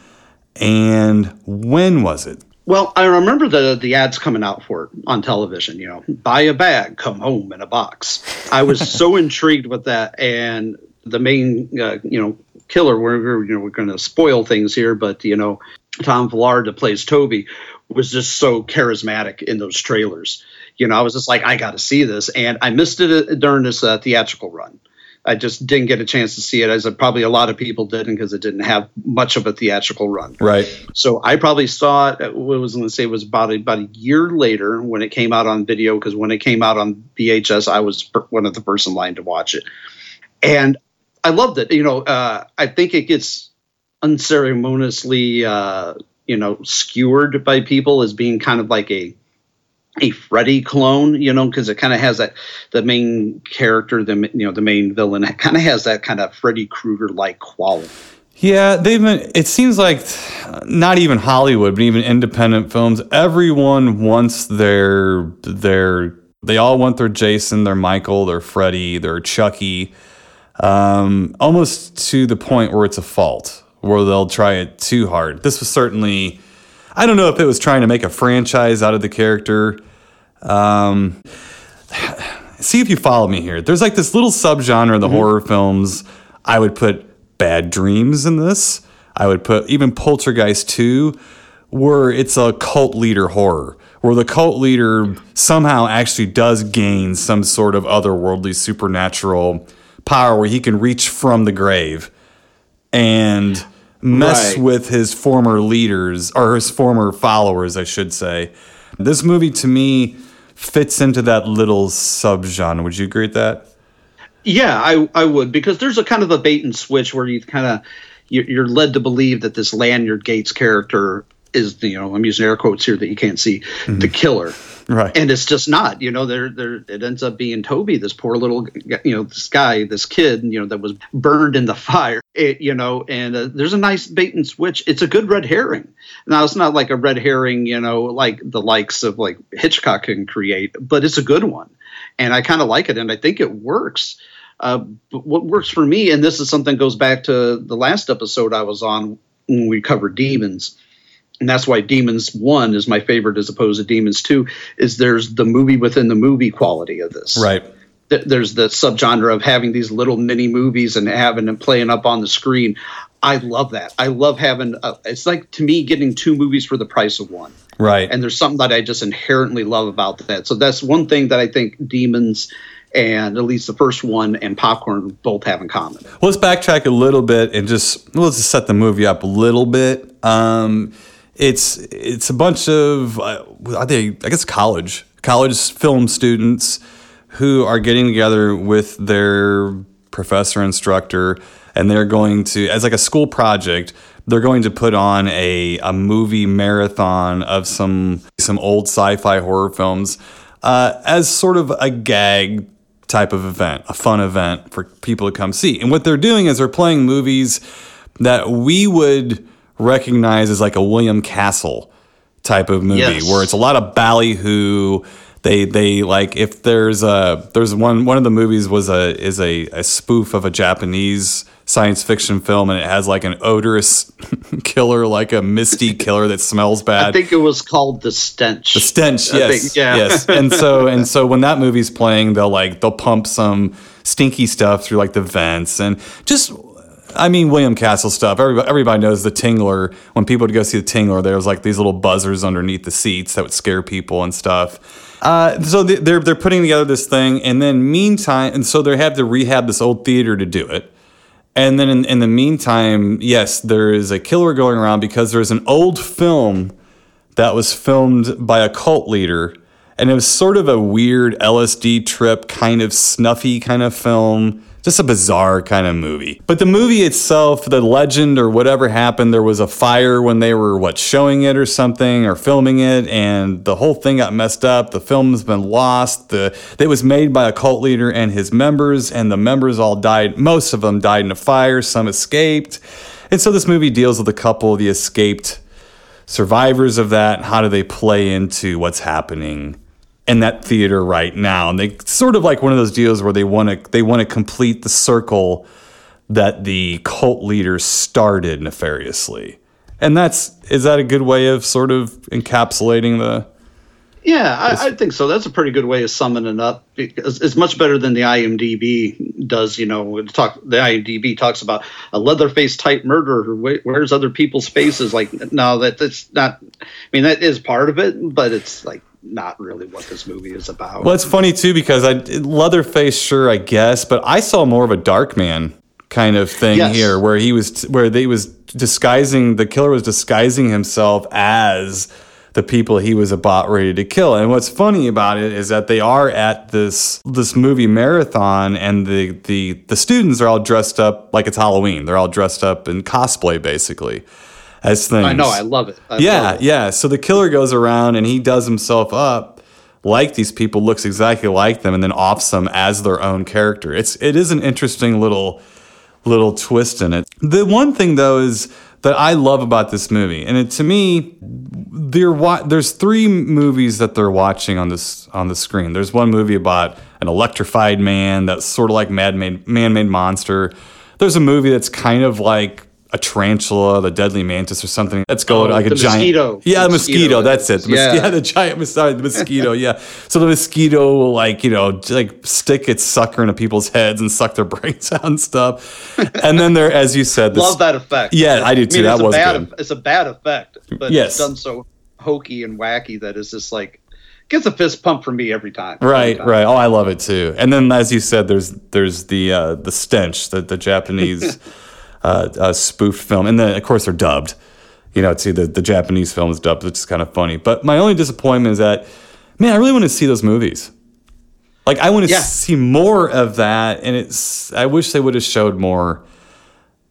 And when was it? Well, I remember the the ads coming out for it on television. You know, buy a bag, come home in a box. I was so intrigued with that, and the main, uh, you know, killer. We're you know we're going to spoil things here, but you know, Tom Villard that plays Toby was just so charismatic in those trailers. You know, I was just like, I got to see this, and I missed it uh, during this uh, theatrical run. I just didn't get a chance to see it, as probably a lot of people didn't, because it didn't have much of a theatrical run. Right. So I probably saw it. What was going to say it was about about a year later when it came out on video, because when it came out on VHS, I was one of the first in line to watch it, and I loved it. You know, uh, I think it gets unceremoniously, uh, you know, skewered by people as being kind of like a a Freddy clone, you know, because it kind of has that the main character, the you know, the main villain, it kind of has that kind of Freddy Krueger like quality. Yeah, they've been. It seems like not even Hollywood, but even independent films. Everyone wants their their. They all want their Jason, their Michael, their Freddy, their Chucky, um, almost to the point where it's a fault, where they'll try it too hard. This was certainly. I don't know if it was trying to make a franchise out of the character. Um, see if you follow me here. There's like this little subgenre of the mm-hmm. horror films. I would put Bad Dreams in this. I would put even Poltergeist 2, where it's a cult leader horror, where the cult leader somehow actually does gain some sort of otherworldly supernatural power where he can reach from the grave and mess right. with his former leaders or his former followers, I should say. This movie to me fits into that little subgenre. Would you agree with that? Yeah, I, I would because there's a kind of a bait and switch where you kind of you're led to believe that this Lanyard Gates character is you know I'm using air quotes here that you can't see mm-hmm. the killer right. And it's just not you know there there it ends up being Toby this poor little you know this guy this kid you know that was burned in the fire it, you know and uh, there's a nice bait and switch. It's a good red herring. Now it's not like a red herring you know like the likes of like Hitchcock can create but it's a good one. And I kind of like it and I think it works. Uh, but what works for me and this is something goes back to the last episode I was on when we covered demons and that's why Demons One is my favorite as opposed to Demons Two. Is there's the movie within the movie quality of this, right? There's the subgenre of having these little mini movies and having them playing up on the screen. I love that. I love having. A, it's like to me getting two movies for the price of one. Right. And there's something that I just inherently love about that. So that's one thing that I think Demons and at least the first one and Popcorn both have in common. Well, let's backtrack a little bit and just let's just set the movie up a little bit. Um, it's it's a bunch of uh, I think I guess college college film students who are getting together with their professor instructor and they're going to as like a school project they're going to put on a, a movie marathon of some some old sci-fi horror films uh, as sort of a gag type of event a fun event for people to come see. And what they're doing is they're playing movies that we would recognize as like a William Castle type of movie yes. where it's a lot of ballyhoo. They they like if there's a there's one one of the movies was a is a, a spoof of a Japanese science fiction film and it has like an odorous killer like a misty killer that smells bad. I think it was called The Stench. The Stench, yes. Think, yeah. Yes. And so and so when that movie's playing they'll like they'll pump some stinky stuff through like the vents and just I mean, William Castle stuff. Everybody, everybody knows the Tingler. When people would go see the Tingler, there was like these little buzzers underneath the seats that would scare people and stuff. Uh, so they're they're putting together this thing, and then meantime, and so they have to rehab this old theater to do it. And then in, in the meantime, yes, there is a killer going around because there's an old film that was filmed by a cult leader, and it was sort of a weird LSD trip, kind of snuffy kind of film just a bizarre kind of movie. But the movie itself, the legend or whatever happened, there was a fire when they were what showing it or something or filming it, and the whole thing got messed up. The film's been lost. The it was made by a cult leader and his members, and the members all died. Most of them died in a fire. Some escaped, and so this movie deals with a couple the escaped survivors of that. How do they play into what's happening? In that theater right now. And they sort of like one of those deals where they want to they want to complete the circle that the cult leader started nefariously. And that's is that a good way of sort of encapsulating the Yeah, I, I, think so. That's a pretty good way of summing it up. Because it's much better than the IMDb does. You know, talk the IMDb talks about a leather-faced type murderer who wears other people's faces. Like, no, that that's not. I mean, that is part of it, but it's like not really what this movie is about. Well, it's funny too because I Leatherface, sure, I guess, but I saw more of a Darkman kind of thing Yes. here, where he was where they was disguising the killer was disguising himself as the people he was about ready to kill. And what's funny about it is that they are at this this movie marathon, and the the the students are all dressed up like it's Halloween. They're all dressed up in cosplay, basically. As things. I know, I love it. I yeah, love it. yeah. So the killer goes around and he does himself up like these people, looks exactly like them, and then offs them as their own character. It's it is an interesting little little twist in it. The one thing though is that I love about this movie, and it, to me, they're wa- there's three movies that they're watching on this on the screen. There's one movie about an electrified man that's sort of like man-made man-made monster. There's a movie that's kind of like a tarantula, the deadly mantis, or something. That's going Oh, like a giant mosquito. Yeah, the mosquito. mosquito. That's it. The mos- Yeah. yeah, the giant mos- sorry, the mosquito. yeah. So the mosquito will like you know like stick its sucker into people's heads and suck their brains out and stuff. And then there, as you said, this, Love that effect. Yeah, I do too. mean, that was a bad, good. It's a bad effect, but Yes. it's done so hokey and wacky that it's just like gets a fist pump from me every time. Right, Every time. right. Oh, I love it too. And then, as you said, there's there's the uh, the stench, that the Japanese uh, uh, spoof film, and then of course they're dubbed. You know, see the the Japanese film is dubbed, which is kind of funny. But my only disappointment is that, man, I really want to see those movies. Like I want to Yeah. see more of that, and it's. I wish they would have showed more.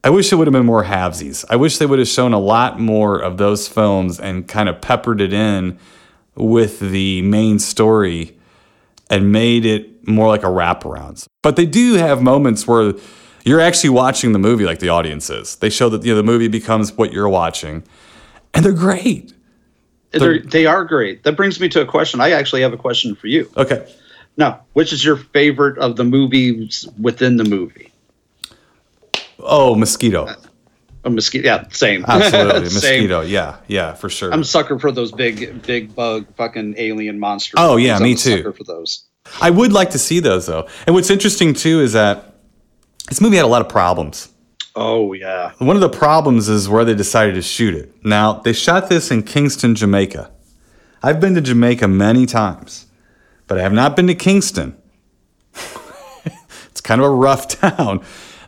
I wish it would have been more halvesies. I wish they would have shown a lot more of those films and kind of peppered it in with the main story and made it more like a wraparound. But they do have moments where you're actually watching the movie like the audience is. They show that you know the movie becomes what you're watching, and they're great. They're, they are great. That brings me to a question. I actually have a question for you. Okay, Now, which is your favorite of the movies within the movie? oh mosquito, A mosquito. Yeah, same. absolutely Same. mosquito. Yeah, yeah, for sure. I'm a sucker for those big, big bug, fucking alien monsters. Oh, yeah, I'm me a too. Sucker for those. I would like to see those though. And what's interesting too is that this movie had a lot of problems. Oh yeah. One of the problems is where they decided to shoot it. Now, they shot this in Kingston, Jamaica. I've been to Jamaica many times, but I have not been to Kingston. it's kind of a rough town.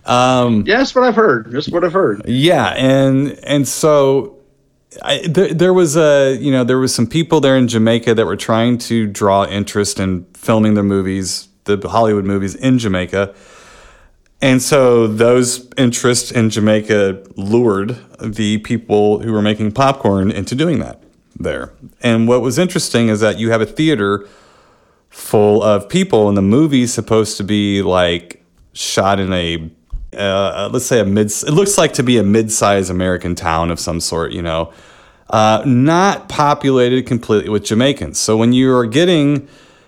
Um, Yeah, that's what I've heard. That's what I've heard. yeah, and and so I, there, there was a you know there was some people there in Jamaica that were trying to draw interest in filming their movies, the Hollywood movies in Jamaica. And so those interests in Jamaica lured the people who were making popcorn into doing that there. And what was interesting is that you have a theater full of people, and the movie's supposed to be like shot in a uh, let's say a mid. It looks like to be a mid-sized American town of some sort, you know, uh, not populated completely with Jamaicans. So when you are getting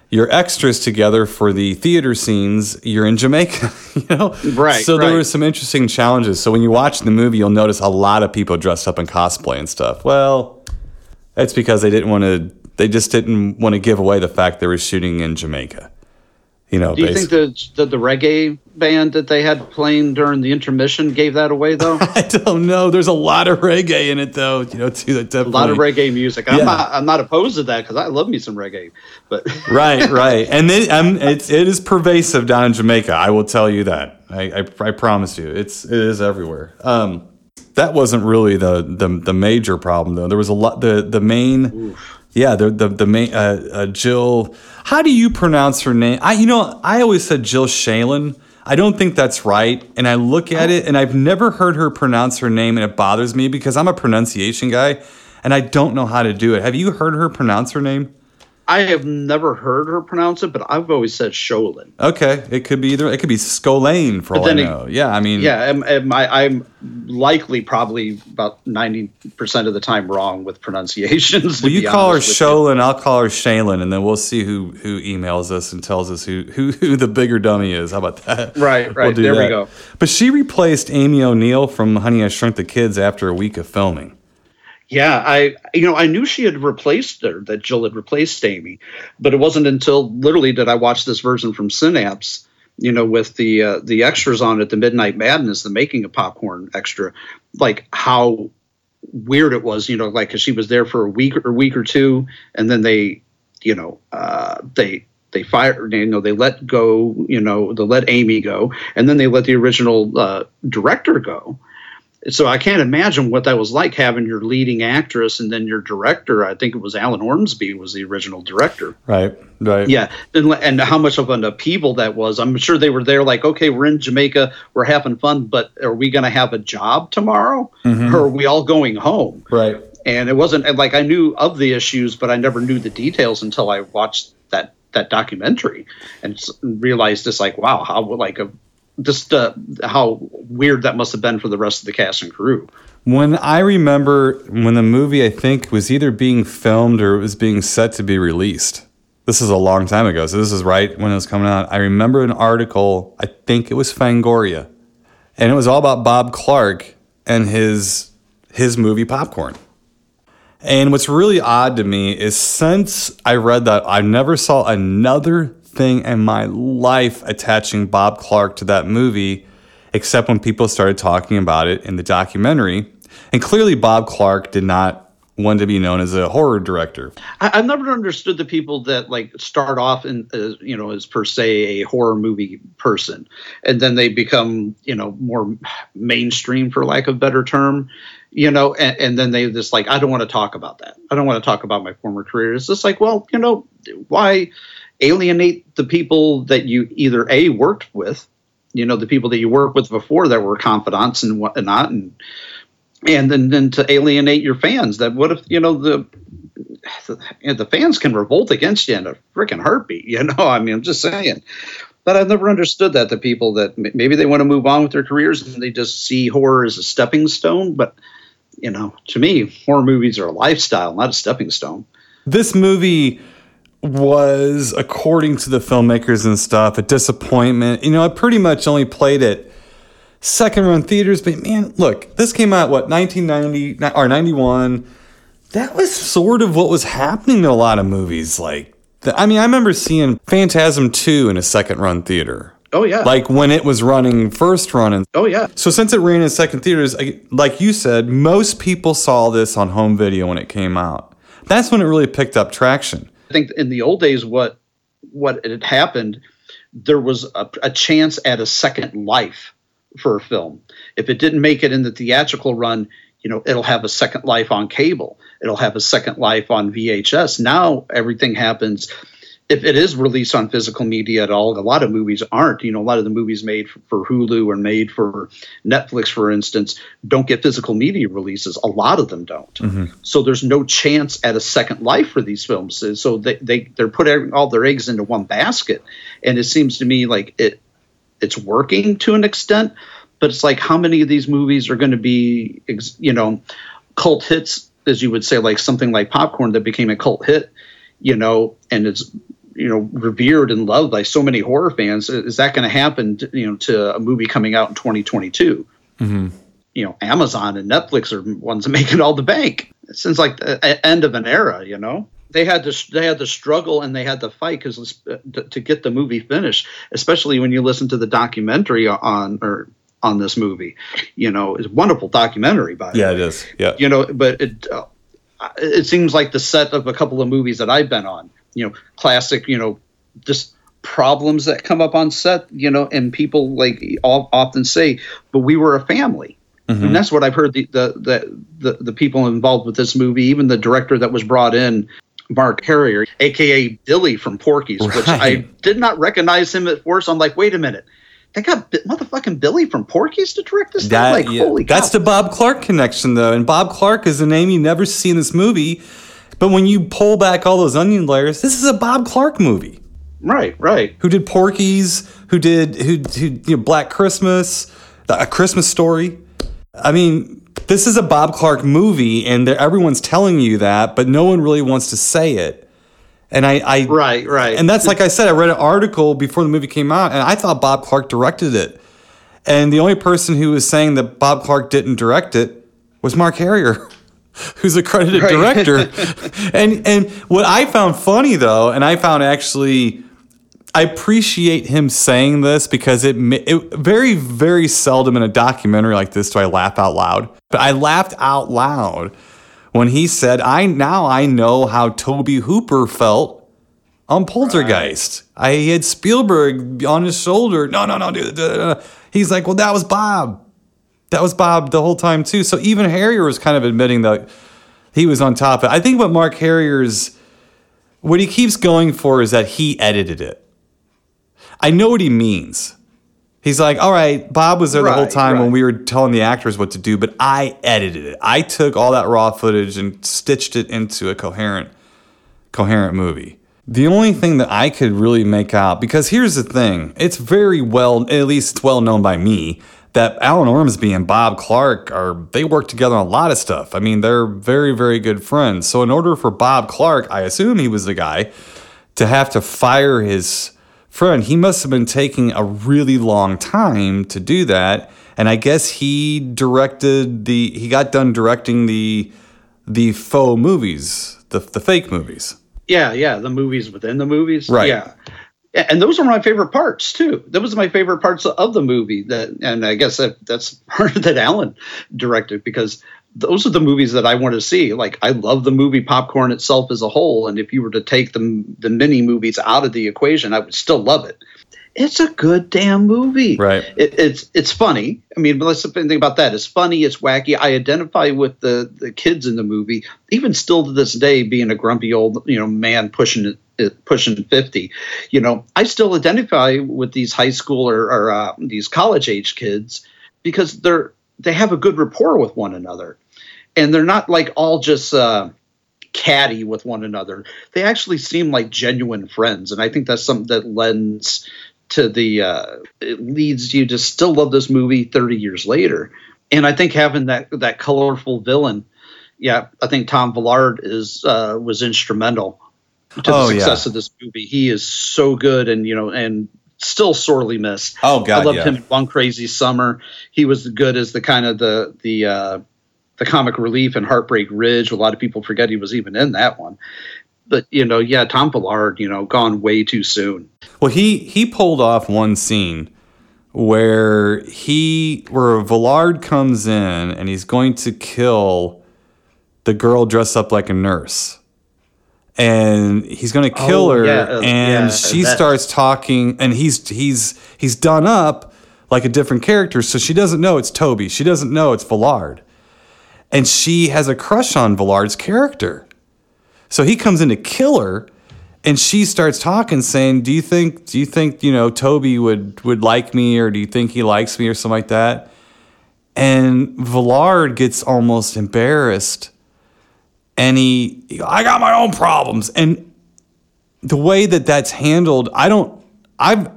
your extras together for the theater scenes, you're in Jamaica, you know. Right, So there right. were some interesting challenges. So when you watch the movie, you'll notice a lot of people dressed up in cosplay and stuff. Well, that's because they didn't want to. They just didn't want to give away the fact they were shooting in Jamaica. You know, Do you basi- think that the, the reggae band that they had playing during the intermission gave that away though? I don't know. There's a lot of reggae in it, though. You know, too. That a lot of reggae music. I'm Yeah. not. I'm not opposed to that because I love me some reggae. But right, right, and it, um, it's it is pervasive down in Jamaica. I will tell you that. I, I, I promise you, it's it is everywhere. Um, that wasn't really the, the the major problem though. There was a lot. The the main, yeah, the the the main uh, uh, Jill. How do you pronounce her name? I you know I always said Jill Shalin. I don't think that's right. And I look at it and I've never heard her pronounce her name and it bothers me because I'm a pronunciation guy and I don't know how to do it. Have you heard her pronounce her name? I have never heard her pronounce it. But I've always said Sholin. Okay, it could be either. It could be Scolane for But all I then it- know. yeah, I mean, Yeah, am, am I, I'm likely probably about ninety percent of the time wrong with pronunciations. Well, you call her honest you. Sholin, I'll call her Shaylin, and then we'll see who who emails us and tells us who who, who the bigger dummy is. How about that? Right, right. do There we go. But she replaced Amy O'Neill from Honey I Shrunk the Kids after a week of filming. Yeah, I you know I knew she had replaced her that Jill had replaced Amy, but it wasn't until literally did I watch this version from Synapse, you know, with the uh, the extras on it, the Midnight Madness, the making of popcorn extra, like how weird it was, you know, like cause she was there for a week or week or two, and then they, you know, uh, they they fired, you know, they let go, you know, they let Amy go, and then they let the original uh, director go so I can't imagine what that was like having your leading actress and then your director. I think it was Alan Ormsby was the original director. Right. Right. Yeah, and, and how much of an upheaval that was. I'm sure they were there like, okay, we're in Jamaica, we're having fun, but are we going to have a job tomorrow, Mhm. or are we all going home? Right. And it wasn't like I knew of the issues, but I never knew the details until I watched that that documentary and realized it's like, wow, how like a just uh, how weird that must have been for the rest of the cast and crew. When I remember when the movie, I think, was either being filmed or it was being set to be released. This is a long time ago. So this is right when it was coming out. I remember an article, I think it was Fangoria, and it was all about Bob Clark and his his movie Popcorn. And what's really odd to me is since I read that, I never saw another thing in my life attaching Bob Clark to that movie, except when people started talking about it in the documentary. And clearly, Bob Clark did not want to be known as a horror director. I, I've never understood the people that like start off in as you know as per se a horror movie person, and then they become you know more mainstream for lack of better term, you know, and, and then they just like I don't want to talk about that. I don't want to talk about my former career. It's just like well you know why alienate the people that you either a worked with, you know the people that you worked with before that were confidants and whatnot and and then, then to alienate your fans that what if you know the the, the fans can revolt against you in a freaking heartbeat you know i mean i'm just saying. But i've never understood that the people that maybe they want to move on with their careers and they just see horror as a stepping stone but you know to me horror movies are a lifestyle not a stepping stone. This movie was, according to the filmmakers and stuff, a disappointment. You know, I pretty much only played it second run theaters, but man, look, this came out what 1990 or 91. That was sort of what was happening to a lot of movies. Like, the, I mean, I remember seeing Phantasm 2 in a second run theater. oh yeah Like when it was running first run and oh yeah so since it ran in second theaters, I- like you said, most people saw this on home video when it came out. That's when it really picked up traction. I think in the old days, what what had happened, there was a, a chance at a second life for a film. If it didn't make it in the theatrical run, you know, it'll have a second life on cable. It'll have a second life on VHS. Now everything happens. If it is released on physical media at all, a lot of movies aren't. You know, a lot of the movies made for, Hulu or made for Netflix, for instance, don't get physical media releases. A lot of them don't mm-hmm. so there's no chance at a second life for these films so they, they they're putting all their eggs into one basket and it seems to me like it it's working to an extent but it's like how many of these movies are going to be you know cult hits as you would say like something like popcorn that became a cult hit you know and it's you know revered and loved by so many horror fans is that going to happen to, you know to a movie coming out in 2022 you know, Amazon and Netflix are ones making all the bank. It seems like the end of an era. You know, they had to they had to struggle and they had to fight because to, to get the movie finished. Especially when you listen to the documentary on or on this movie. You know, it's a wonderful documentary by the Yeah, way. it is. Yeah. You know, but it uh, it seems like the set of a couple of movies that I've been on. You know, classic. You know, just problems that come up on set. You know, and people like all, often say, "But we were a family." Mm-hmm. And that's what I've heard the, the the the the people involved with this movie, even the director that was brought in, Mark Herrier, aka Billy from Porky's, which I did not recognize him at first. I'm like, wait a minute, they got motherfucking Billy from Porky's to direct this thing? Like, yeah, holy that's cow. the Bob Clark connection, though. And Bob Clark is a name you never see in this movie. But when you pull back all those onion layers, this is a Bob Clark movie. right, right. Who did Porky's? Who did who, who you know, Black Christmas? A Christmas Story. I mean, this is a Bob Clark movie, and everyone's telling you that, but no one really wants to say it. And I, I Right, right. and that's like I said, I read an article before the movie came out, and I thought Bob Clark directed it. And the only person who was saying that Bob Clark didn't direct it was Mark Herrier. who's a credited Right. director. and and what I found funny though, and I found actually I appreciate him saying this because it, it very very seldom in a documentary like this do I laugh out loud. But I laughed out loud when he said, "I now I know how Tobe Hooper felt on Poltergeist. I he had Spielberg on his shoulder. No, no, no, dude. duh, duh, duh." He's like, well, that was Bob. That was Bob the whole time too. So even Herrier was kind of admitting that he was on top of it. I think what Mark Herrier's what he keeps going for is that he edited it. I know what he means. He's like, all right, Bob was there the whole Right, time when we were telling the actors what to do, but I edited it. I took all that raw footage and stitched it into a coherent coherent movie. The only thing that I could really make out, because here's the thing, it's very well, at least it's well known by me, that Alan Ormsby and Bob Clark are, they work together on a lot of stuff. I mean, they're very, very good friends. So, in order for Bob Clark, I assume he was the guy, to have to fire his friend, he must have been taking a really long time to do that. And I guess he directed the, he got done directing the, the faux movies, the, the fake movies. Yeah, yeah, the movies within the movies. Right. Yeah. And those are my favorite parts too. That was my favorite parts of the movie. That, and I guess that that's part that Alan directed because those are the movies that I want to see. Like I love the movie Popcorn itself as a whole, and if you were to take the the mini movies out of the equation, I would still love it. It's a good damn movie. Right. It, it's it's funny. I mean, let's think about that. It's funny. It's wacky. I identify with the the kids in the movie, even still to this day, being a grumpy old you know man pushing Pushing fifty, you know, I still identify with these high school or, or uh, these college age kids because they're they have a good rapport with one another, and they're not like all just uh, catty with one another. They actually seem like genuine friends, and I think that's something that lends to the uh, it leads you to still love this movie 30 years later. And I think having that that colorful villain, yeah, I think Tom Villard is uh, was instrumental to the Oh, yeah. success of this movie. He is so good, and you know, and still sorely missed. Oh, God, I loved yeah. him in One Crazy Summer. He was good as the kind of the the uh, the comic relief in Heartbreak Ridge. A lot of people forget he was even in that one. But you know, yeah, Tom Villard, you know, gone way too soon. Well, he he pulled off one scene where he where Villard comes in and he's going to kill the girl dressed up like a nurse. And he's going to kill Oh, her yeah, uh, and yeah, she that- starts talking and he's he's he's done up like a different character so she doesn't know it's Toby. She doesn't know it's Villard. And she has a crush on Villard's character. So he comes in to kill her, and she starts talking, saying, "Do you think? Do you think you know Toby would would like me, or do you think he likes me, or something like that?" And Villard gets almost embarrassed, and he, "I got my own problems." And the way that that's handled, I don't. I've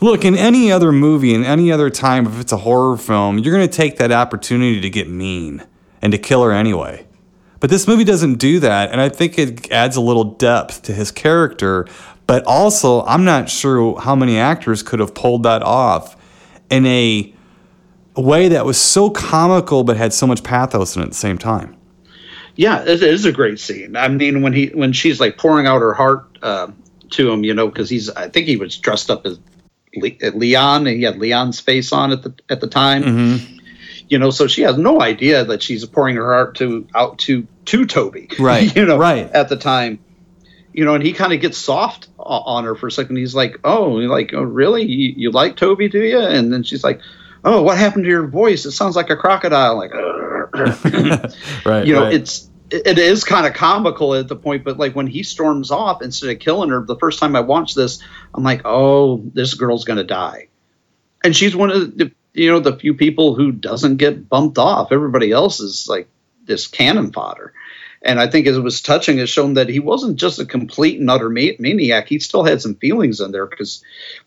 look in any other movie, in any other time, if it's a horror film, you're going to take that opportunity to get mean and to kill her anyway. But this movie doesn't do that, and I think it adds a little depth to his character. But also, I'm not sure how many actors could have pulled that off in a way that was so comical but had so much pathos in it at the same time. Yeah, it is a great scene. I mean, when he when she's like pouring out her heart uh, to him, you know, because he's I think he was dressed up as Le- Leon, and he had Leon's face on at the at the time. You know, so she has no idea that she's pouring her heart to out to to Toby. Right, you know, right. at the time. You know, and he kind of gets soft on her for a second. He's like, "Oh, like, oh, really? You, you like Toby, do you?" And then she's like, "Oh, what happened to your voice? It sounds like a crocodile." Like, Right. you know right. it's it is kind of comical at the point but like when he storms off instead of killing her the first time i watched this i'm like oh this girl's gonna die and she's one of the you know the few people who doesn't get bumped off. Everybody else is like this cannon fodder. And i think as it was touching has shown that he wasn't just a complete and utter ma- maniac. He still had some feelings in there because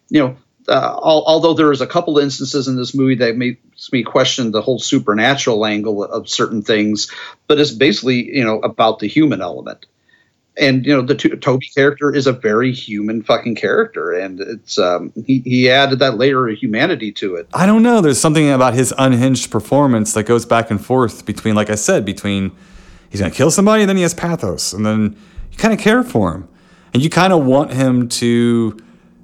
you know uh, al- although there is a couple instances in this movie that makes me question the whole supernatural angle of certain things, but it's basically you know about the human element. And you know the to- Toby character is a very human fucking character, and it's um, he he added that layer of humanity to it. I don't know. There's something about his unhinged performance that goes back and forth between, like I said, between he's gonna kill somebody and then he has pathos, and then you kind of care for him, and you kind of want him to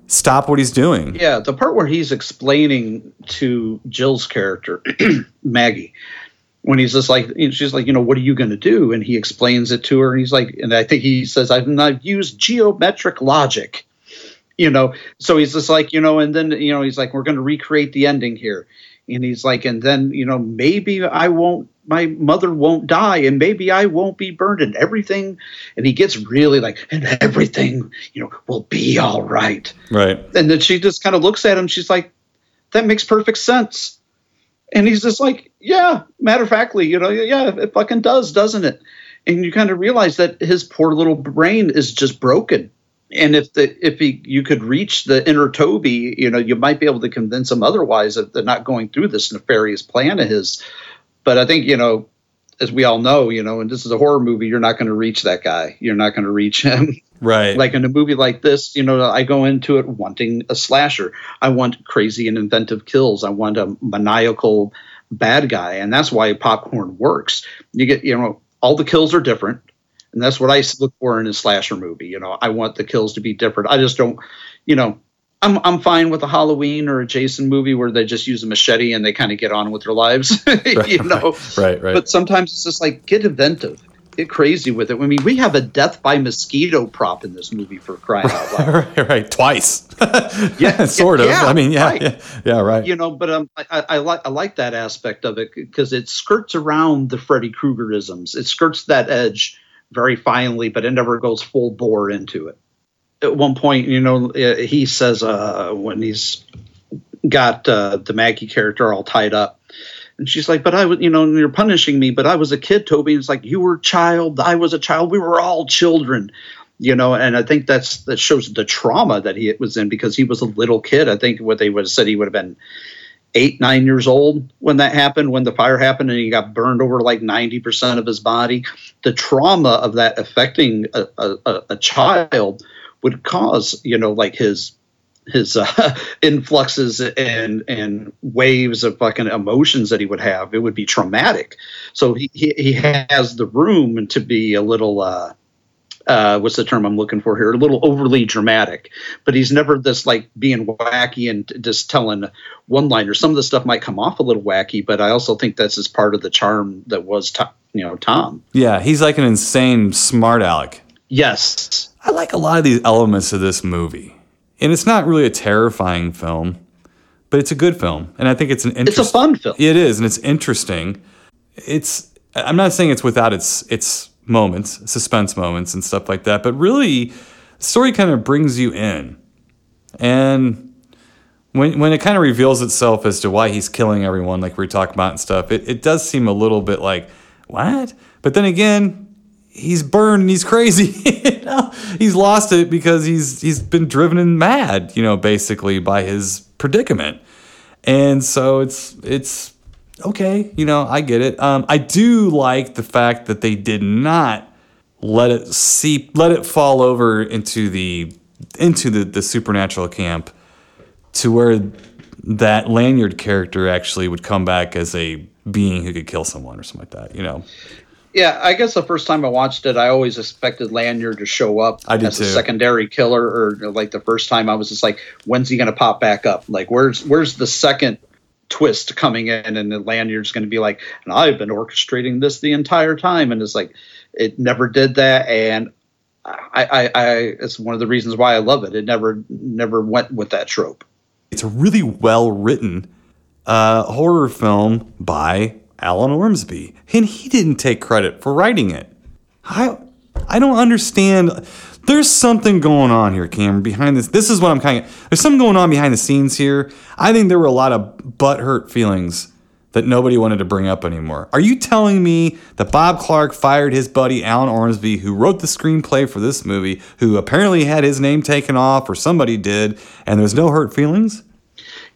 stop what he's doing. Yeah, the part where he's explaining to Jill's character, Maggie, when he's just like, she's like, you know, what are you going to do? And he explains it to her. And he's like, and I think he says, I've, I've used geometric logic, you know. So he's just like, you know, and then, you know, he's like, we're going to recreate the ending here. And he's like, and then, you know, maybe I won't, my mother won't die, and maybe I won't be burned, and everything. And he gets really like, and everything, you know, will be all right. Right. And then she just kind of looks at him. She's like, that makes perfect sense. And he's just like, yeah, matter of factly, you know, yeah, it fucking does, doesn't it? And you kind of realize that his poor little brain is just broken. And if the if he you could reach the inner Toby, you know, you might be able to convince him otherwise that they're not going through this nefarious plan of his. But I think, you know, as we all know, you know, and this is a horror movie, you're not going to reach that guy. You're not going to reach him. Right. Like in a movie like this, you know, I go into it wanting a slasher. I want crazy and inventive kills. I want a maniacal bad guy, and that's why popcorn works. You get, you know, all the kills are different, and that's what I look for in a slasher movie. You know, I want the kills to be different. I just don't, you know, I'm I'm fine with a Halloween or a Jason movie where they just use a machete and they kind of get on with their lives, you know. Right, right. But sometimes it's just like get inventive crazy with it. I mean, we have a death by mosquito prop in this movie for crying out loud. right, right, twice. yeah, sort of. yeah, I mean, yeah, right. yeah, yeah, right. You know, but um, I, I, I like I like that aspect of it because it skirts around the Freddy Kruegerisms. It skirts that edge very finely, but it never goes full bore into it. At one point, you know, uh, he says uh, when he's got uh, the Maggie character all tied up. And she's like, but I was, you know, you're punishing me, but I was a kid, Toby. And it's like, you were a child. I was a child. We were all children, you know. And I think that's that shows the trauma that he was in because he was a little kid. I think what they would have said he would have been eight, nine years old when that happened, when the fire happened, and he got burned over like 90% of his body. The trauma of that affecting a, a, a child would cause, you know, like his his uh, influxes and and waves of fucking emotions that he would have. It would be traumatic. So he he, he has the room to be a little. Uh, uh, what's the term I'm looking for here? A little overly dramatic, but he's never this like being wacky and just telling one liner. Some of the stuff might come off a little wacky, but I also think that's just part of the charm that was, Tom, you know, Tom. Yeah, he's like an insane smart aleck. Yes, I like a lot of these elements of this movie. And it's not really a terrifying film, but it's a good film. And I think it's an it's a fun film. It is, and it's interesting. It's I'm not saying it's without its its moments, suspense moments and stuff like that, but really the story kind of brings you in. And when when it kind of reveals itself as to why he's killing everyone, like we were talking about and stuff, it, it does seem a little bit like, what? But then again, he's burned and he's crazy. you know? He's lost it because he's he's been driven mad, you know, basically by his predicament. And so it's it's okay, you know, I get it. Um, I do like the fact that they did not let it seep, let it fall over into the into the, the supernatural camp to where that lanyard character actually would come back as a being who could kill someone or something like that, you know. Yeah, I guess the first time I watched it, I always expected Lanyard to show up as too. a secondary killer, or like the first time I was just like, when's he going to pop back up? Like, where's where's the second twist coming in, and Lanyard's going to be like, and I've been orchestrating this the entire time, and it's like, it never did that, and I, I, I it's one of the reasons why I love it. It never never went with that trope. It's a really well written uh, horror film by Alan Ormsby, and he didn't take credit for writing it. I I don't understand. There's something going on here, Cameron, behind this. This is what I'm kind of. There's something going on behind the scenes here. I think there were a lot of butthurt feelings that nobody wanted to bring up anymore. Are you telling me that Bob Clark fired his buddy Alan Ormsby, who wrote the screenplay for this movie, who apparently had his name taken off, or somebody did, and there's no hurt feelings?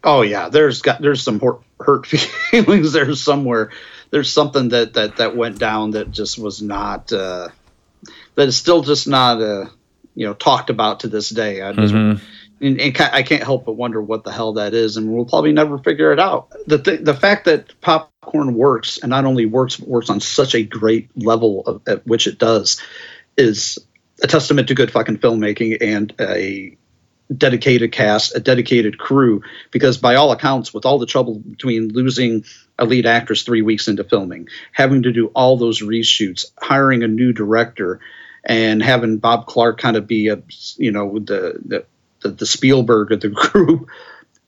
Oh yeah, there's got there's some hurt, hurt feelings there somewhere. There's something that that that went down that just was not uh, that is still just not uh, you know talked about to this day. I just, Mhm. and, and I can't help but wonder what the hell that is, and we'll probably never figure it out. The th- the fact that popcorn works and not only works but works on such a great level of, at which it does is a testament to good fucking filmmaking and a dedicated cast, a dedicated crew. Because by all accounts, with all the trouble between losing a lead actress three weeks into filming, having to do all those reshoots, hiring a new director, and having Bob Clark kind of be a you know the the the, Spielberg of the group,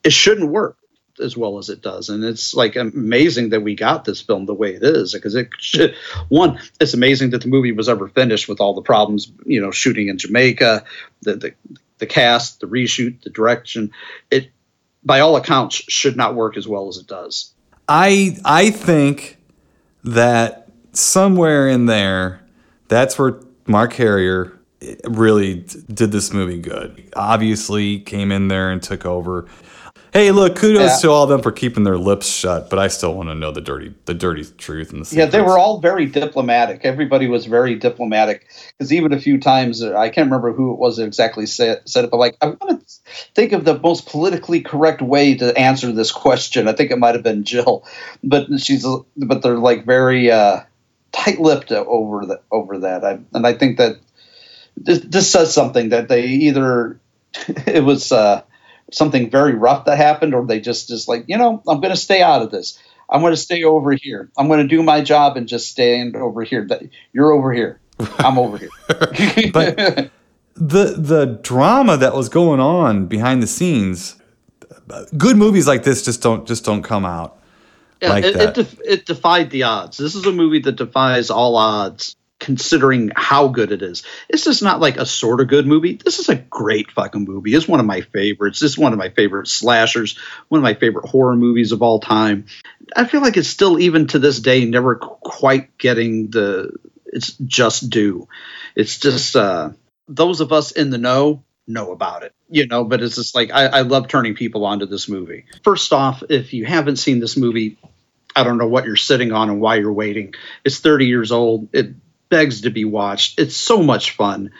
it shouldn't work as well as it does. And it's like amazing that we got this film the way it is because it should, one, it's amazing that the movie was ever finished with all the problems, you know, shooting in Jamaica, the the, the cast, the reshoot, the direction. It by all accounts should not work as well as it does. I I think that somewhere in there, that's where Mark Herrier really did this movie good. Obviously, came in there and took over. Hey, look, kudos Yeah. to all of them for keeping their lips shut, but I still want to know the dirty the dirty truth and the Yeah, they were all very diplomatic. Everybody was very diplomatic because even a few times uh, I can't remember who it was that exactly said, said it, but like I'm gonna think of the most politically correct way to answer this question. I think it might have been Jill, but she's but they're like very uh, tight-lipped over the over that. I, and I think that this, this says something that they either it was uh, something very rough that happened, or they just just like you know I'm going to stay out of this. I'm going to stay over here. I'm going to do my job and just stand over here. That you're over here. I'm over here. but the the drama that was going on behind the scenes, good movies like this just don't just don't come out Yeah, like it, that. It, def- it defied the odds. This is a movie that defies all odds, considering how good it is. This is not like a sort of good movie. This is a great fucking movie. It's one of my favorites. It's one of my favorite slashers. One of my favorite horror movies of all time. I feel like it's still, even to this day, never quite getting the its just due. It's just uh, those of us in the know know about it, you know. But it's just like I, I love turning people onto this movie. First off, if you haven't seen this movie, I don't know what you're sitting on and why you're waiting. It's 30 years old. It begs to be watched. It's so much fun.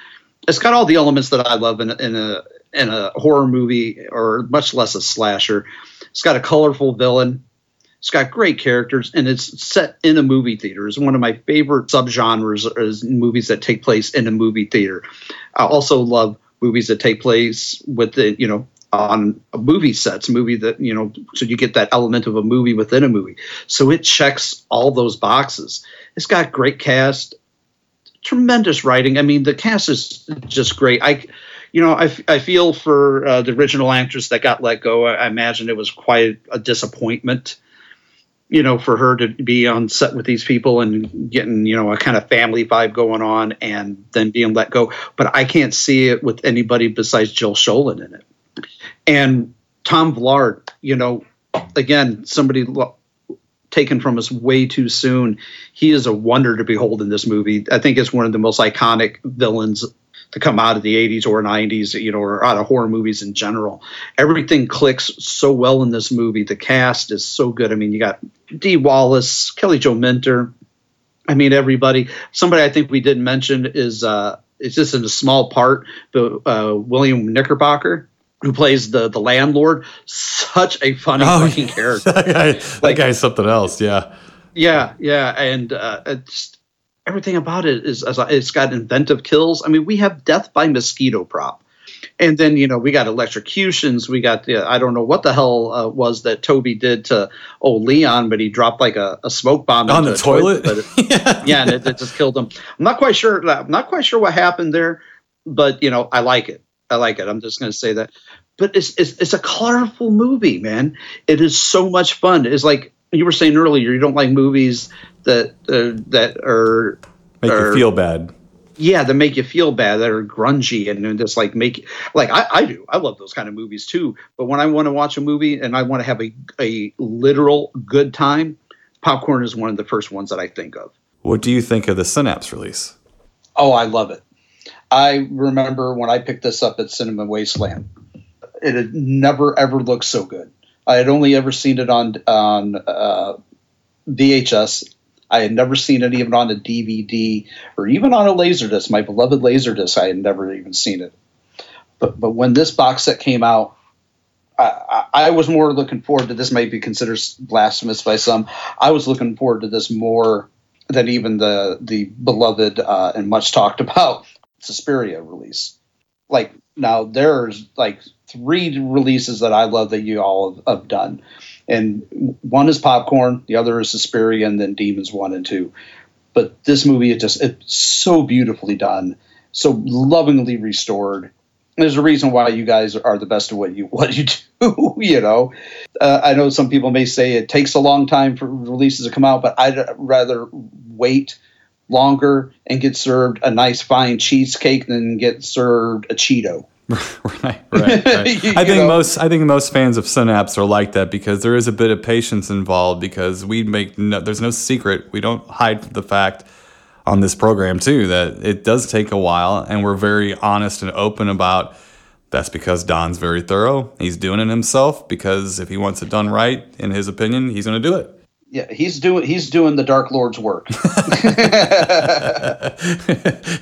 It's got all the elements that I love in, a- in a in a horror movie, or much less a slasher. It's got a colorful villain. It's got great characters, and it's set in a movie theater. It's one of my favorite subgenres is movies that take place in a movie theater. I also love movies that take place with the you know on movie sets, movie that you know, so you get that element of a movie within a movie. So it checks all those boxes. It's got great cast, tremendous writing. I mean, the cast is just great. I, you know, I, I feel for uh, the original actress that got let go. I, I imagine it was quite a disappointment you know, for her to be on set with these people and getting, you know, a kind of family vibe going on and then being let go. But I can't see it with anybody besides Jill Schoelen in it. And Tom Villard, you know, again, somebody taken from us way too soon. He is a wonder to behold in this movie. I think it's one of the most iconic villains to come out of the 80s or 90s, you know, or out of horror movies in general. Everything clicks so well in this movie. The cast is so good. I mean, you got Dee Wallace, Kelly Jo Minter. I mean, everybody. Somebody I think we didn't mention is uh, it's just in a small part, but uh, William Knickerbocker, who plays the the landlord. Such a funny Oh, fucking character. that, guy, that guy's something else. Yeah. Yeah, yeah, and uh, it's everything about it is it's got inventive kills. I mean, we have death by mosquito prop, and then you know we got electrocutions. We got the I don't know what the hell uh, was that Toby did to old Leon, but he dropped like a, a smoke bomb On the toilet? but it- yeah, and it, it just killed him. I'm not quite sure. I'm not quite sure what happened there, but you know I like it. I like it. I'm just going to say that. But it's, it's it's a colorful movie, man. It is so much fun. It's like you were saying earlier. You don't like movies that uh, that are Make are- you feel bad. yeah that make you feel bad that are grungy and, and just like make like I, I do i love those kind of movies too but when i want to watch a movie and i want to have a, a literal good time popcorn is one of the first ones that i think of What do you think of the Synapse release? oh i love it i remember when i picked this up at cinema wasteland it had never ever looked so good i had only ever seen it on on uh, vhs I had never seen it even on a DVD or even on a Laserdisc. My beloved Laserdisc, I had never even seen it. But but when this box set came out, I, I, was more looking forward to this. Might be considered blasphemous by some. I was looking forward to this more than even the the beloved uh, and much talked about Suspiria release. Like now, there's like three releases that I love that you all have, done, and one is Popcorn, the other is Suspiria, and then Demons one and two. But this movie, it just it's so beautifully done, so lovingly restored there's a reason why you guys are the best at what you what you do. you know, uh, I know some people may say it takes a long time for releases to come out, but I'd rather wait longer and get served a nice fine cheesecake than get served a Cheeto. right, right. right. I think know? most I think most fans of Synapse are like that because there is a bit of patience involved because we make no, there's no secret. We don't hide the fact on this program too that it does take a while and we're very honest and open about that's because Don's very thorough. He's doing it himself because if he wants it done right, in his opinion, he's going to do it. Yeah, he's doing he's doing the Dark Lord's work.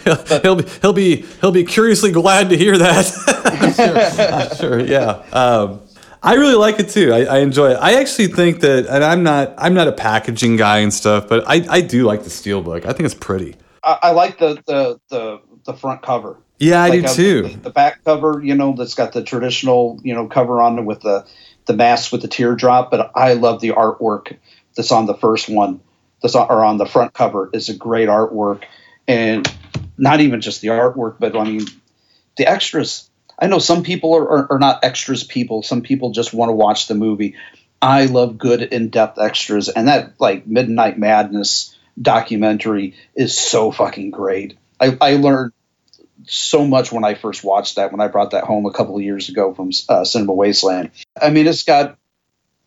he'll, he'll, be he'll be he'll be curiously glad to hear that. I'm sure, I'm sure, yeah. Um, I really like it too. I, I, enjoy it. I actually think that, and I'm not I'm not a packaging guy and stuff, but I, I do like the steelbook. I think it's pretty. I, I like the, the the the front cover. Yeah, I like do a, too. The, the, back cover, you know, that's got the traditional you know cover on it with the the mask with the teardrop. But I love the artwork that's on the first one. That's on, or on the front cover is a great artwork, and not even just the artwork, but I mean the extras I know some people are, are, are not extras people. Some people just want to watch the movie. I love good in depth extras, and that like Midnight Madness documentary is so fucking great. I, I learned so much when I first watched that when I brought that home a couple of years ago from uh, Cinema Wasteland. I mean, it's got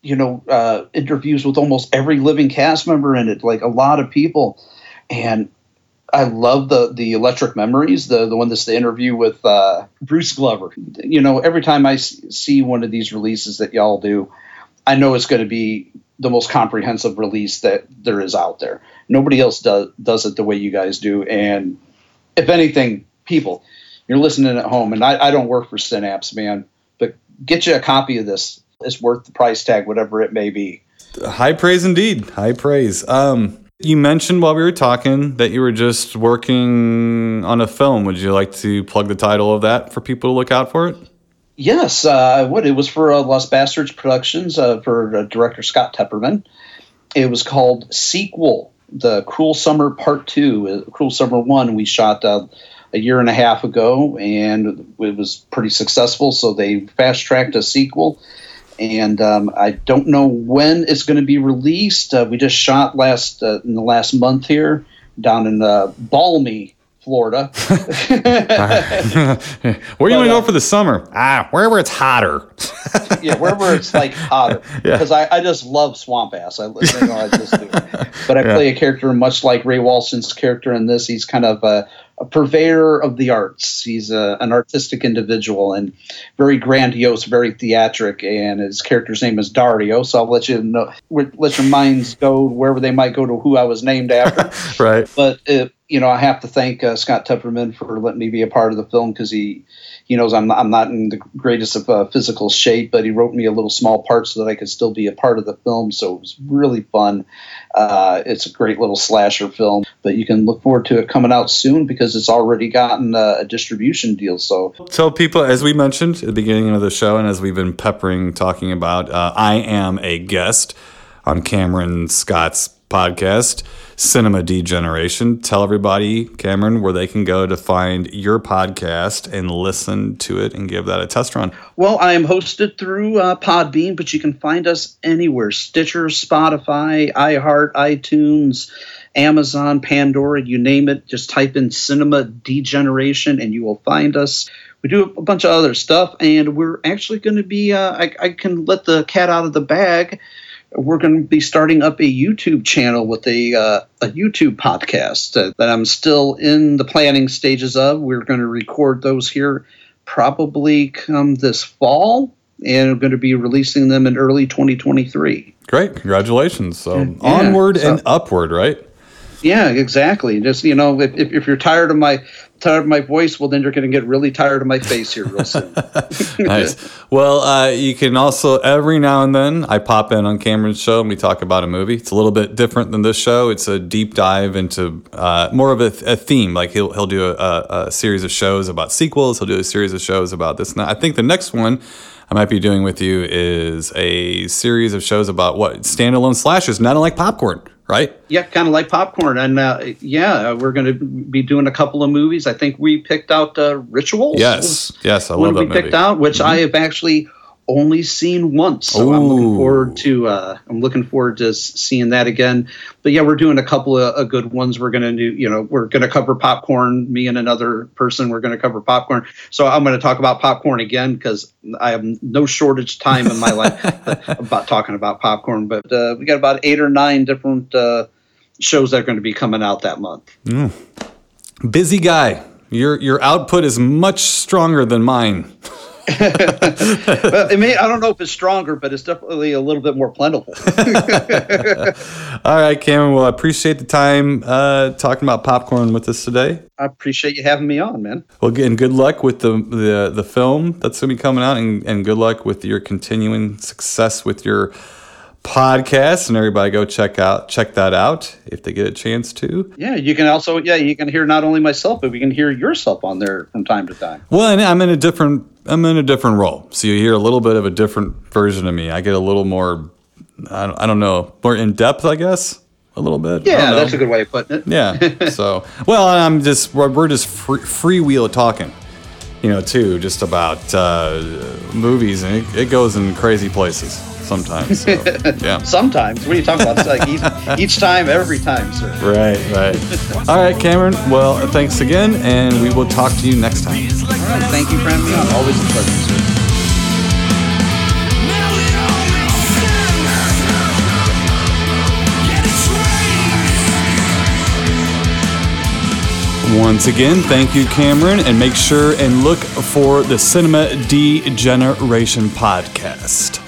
you know uh, interviews with almost every living cast member in it, like a lot of people, and I love the the Electric Memories, the the one that's the interview with uh, Bruce Glover. You know, every time I see one of these releases that y'all do, I know it's going to be the most comprehensive release that there is out there. Nobody else does does it the way you guys do. And if anything, people, you're listening at home, and I, I don't work for Synapse, man, but get you a copy of this. It's worth the price tag, whatever it may be. High praise indeed. High praise. Um, you mentioned while we were talking that you were just working on a film. Would you like to plug the title of that for people to look out for it? Yes, uh, I would. It was for uh, Lost Bastards Productions uh, for uh, director Scott Tepperman. It was called Sequel, The Cruel Summer Part 2. Uh, Cruel Summer 1 we shot uh, a year and a half ago, and it was pretty successful, so they fast tracked a sequel and um, I don't know when it's going to be released. Uh, we just shot last uh, in the last month here down in uh, balmy Florida. where you want to go for the summer? Ah, wherever it's hotter. yeah, wherever it's like hotter. Because yeah. I, I just love swamp ass. I, you know, I just do. But I yeah. play a character much like Ray Walston's character in this. He's kind of a a purveyor of the arts. He's a, an artistic individual and very grandiose, very theatric. And his character's name is Dario. So I'll let you know, let your minds go wherever they might go to who I was named after. right. But it, you know, I have to thank uh, Scott Tupperman for letting me be a part of the film because he he knows I'm I'm not in the greatest of uh, physical shape, but he wrote me a little small part so that I could still be a part of the film. So it was really fun. Uh, it's a great little slasher film, but you can look forward to it coming out soon because it's already gotten a, a distribution deal. So tell people, as we mentioned at the beginning of the show, and as we've been peppering talking about, uh, I am a guest on Cameron Scott's podcast, Cinema Degeneration. Tell everybody, Cameron, where they can go to find your podcast and listen to it and give that a test run. Well, I am hosted through uh, Podbean, but you can find us anywhere Stitcher, Spotify, iHeart, iTunes. Amazon, Pandora, you name it. Just type in Cinema Degeneration and you will find us. We do a bunch of other stuff, and we're actually going to be. Uh, I, I, can let the cat out of the bag we're going to be starting up a YouTube channel with a, uh, a YouTube podcast that, that I'm still in the planning stages of. We're going to record those here probably come this fall, and we're going to be releasing them in early 2023. Great, congratulations! So yeah, onward so, and upward, right? Yeah, exactly. Just you know, if, if, if you're tired of my tired of my voice, well, then you're going to get really tired of my face here real soon. nice. Well, uh, you can also every now and then I pop in on Cameron's show and we talk about a movie. It's a little bit different than this show. It's a deep dive into uh, more of a, a, theme. Like he'll he'll do a, a, series of shows about sequels. He'll do a series of shows about this. And I think the next one. I might be doing with you is a series of shows about what standalone slashes, not unlike popcorn, right? Yeah, kind of like popcorn. And uh, yeah, we're going to be doing a couple of movies. I think we picked out uh, Rituals. Yes, yes, I love that we movie. picked out, which mm-hmm. I have actually only seen once. So Ooh. I'm looking forward to uh, I'm looking forward to seeing that again. But yeah, we're doing a couple of, of good ones. We're gonna do you know we're gonna cover popcorn. Me and another person we're gonna cover popcorn. So I'm gonna talk about popcorn again because I have no shortage time in my life about talking about popcorn. But uh, we got about eight or nine different uh, shows that are going to be coming out that month. Mm. Busy guy. Your your output is much stronger than mine. well, it may, I don't know if it's stronger, but it's definitely a little bit more plentiful. All right, Cameron. Well, I appreciate the time uh, talking about popcorn with us today. I appreciate you having me on, man. Well, again, good luck with the the, the film that's going to be coming out, and, and good luck with your continuing success with your podcast and everybody go check out check that out if they get a chance to yeah you can also yeah you can hear not only myself but we can hear yourself on there from time to time well and i'm in a different i'm in a different role. So you hear a little bit of a different version of me. I get a little more i don't, I don't know more in depth i guess a little bit. Yeah that's a good way of putting it. Yeah so well i'm just we're, we're just free, freewheel talking you know too just about uh, movies and it, it goes in crazy places sometimes. So, yeah. sometimes. What are you talking about? It's like each, each, time, every time, sir. Right, right. All right, Cameron. Well, thanks again, and we will talk to you next time. All right. Thank you for having me on. Always a pleasure, sir. Once again, thank you, Cameron, and make sure and look for the Cinema Degeneration podcast.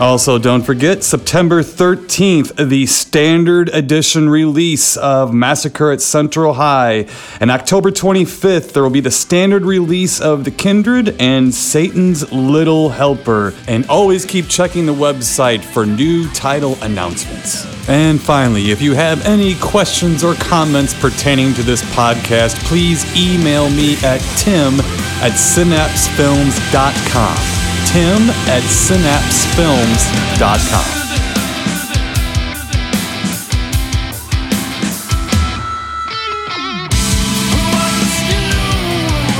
Also, don't forget September 13th, the standard edition release of Massacre at Central High. And October 25th, there will be the standard release of The Kindred and Satan's Little Helper. And always keep checking the website for new title announcements. And finally, if you have any questions or comments pertaining to this podcast, please email me at tim at synapsefilms.com tim at synapsefilms.com.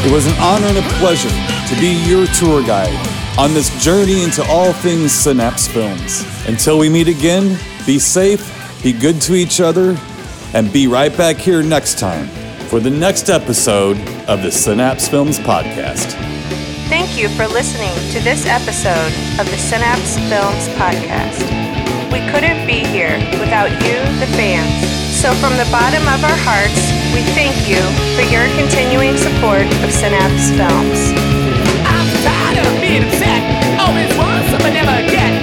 It was an honor and a pleasure to be your tour guide on this journey into all things Synapse Films. Until we meet again, be safe, be good to each other, and be right back here next time for the next episode of the Synapse Films Podcast. Thank you for listening to this episode of the Synapse Films Podcast. We couldn't be here without you, the fans. So, from the bottom of our hearts, we thank you for your continuing support of Synapse Films. I'm tired of being upset. Always was, but never again.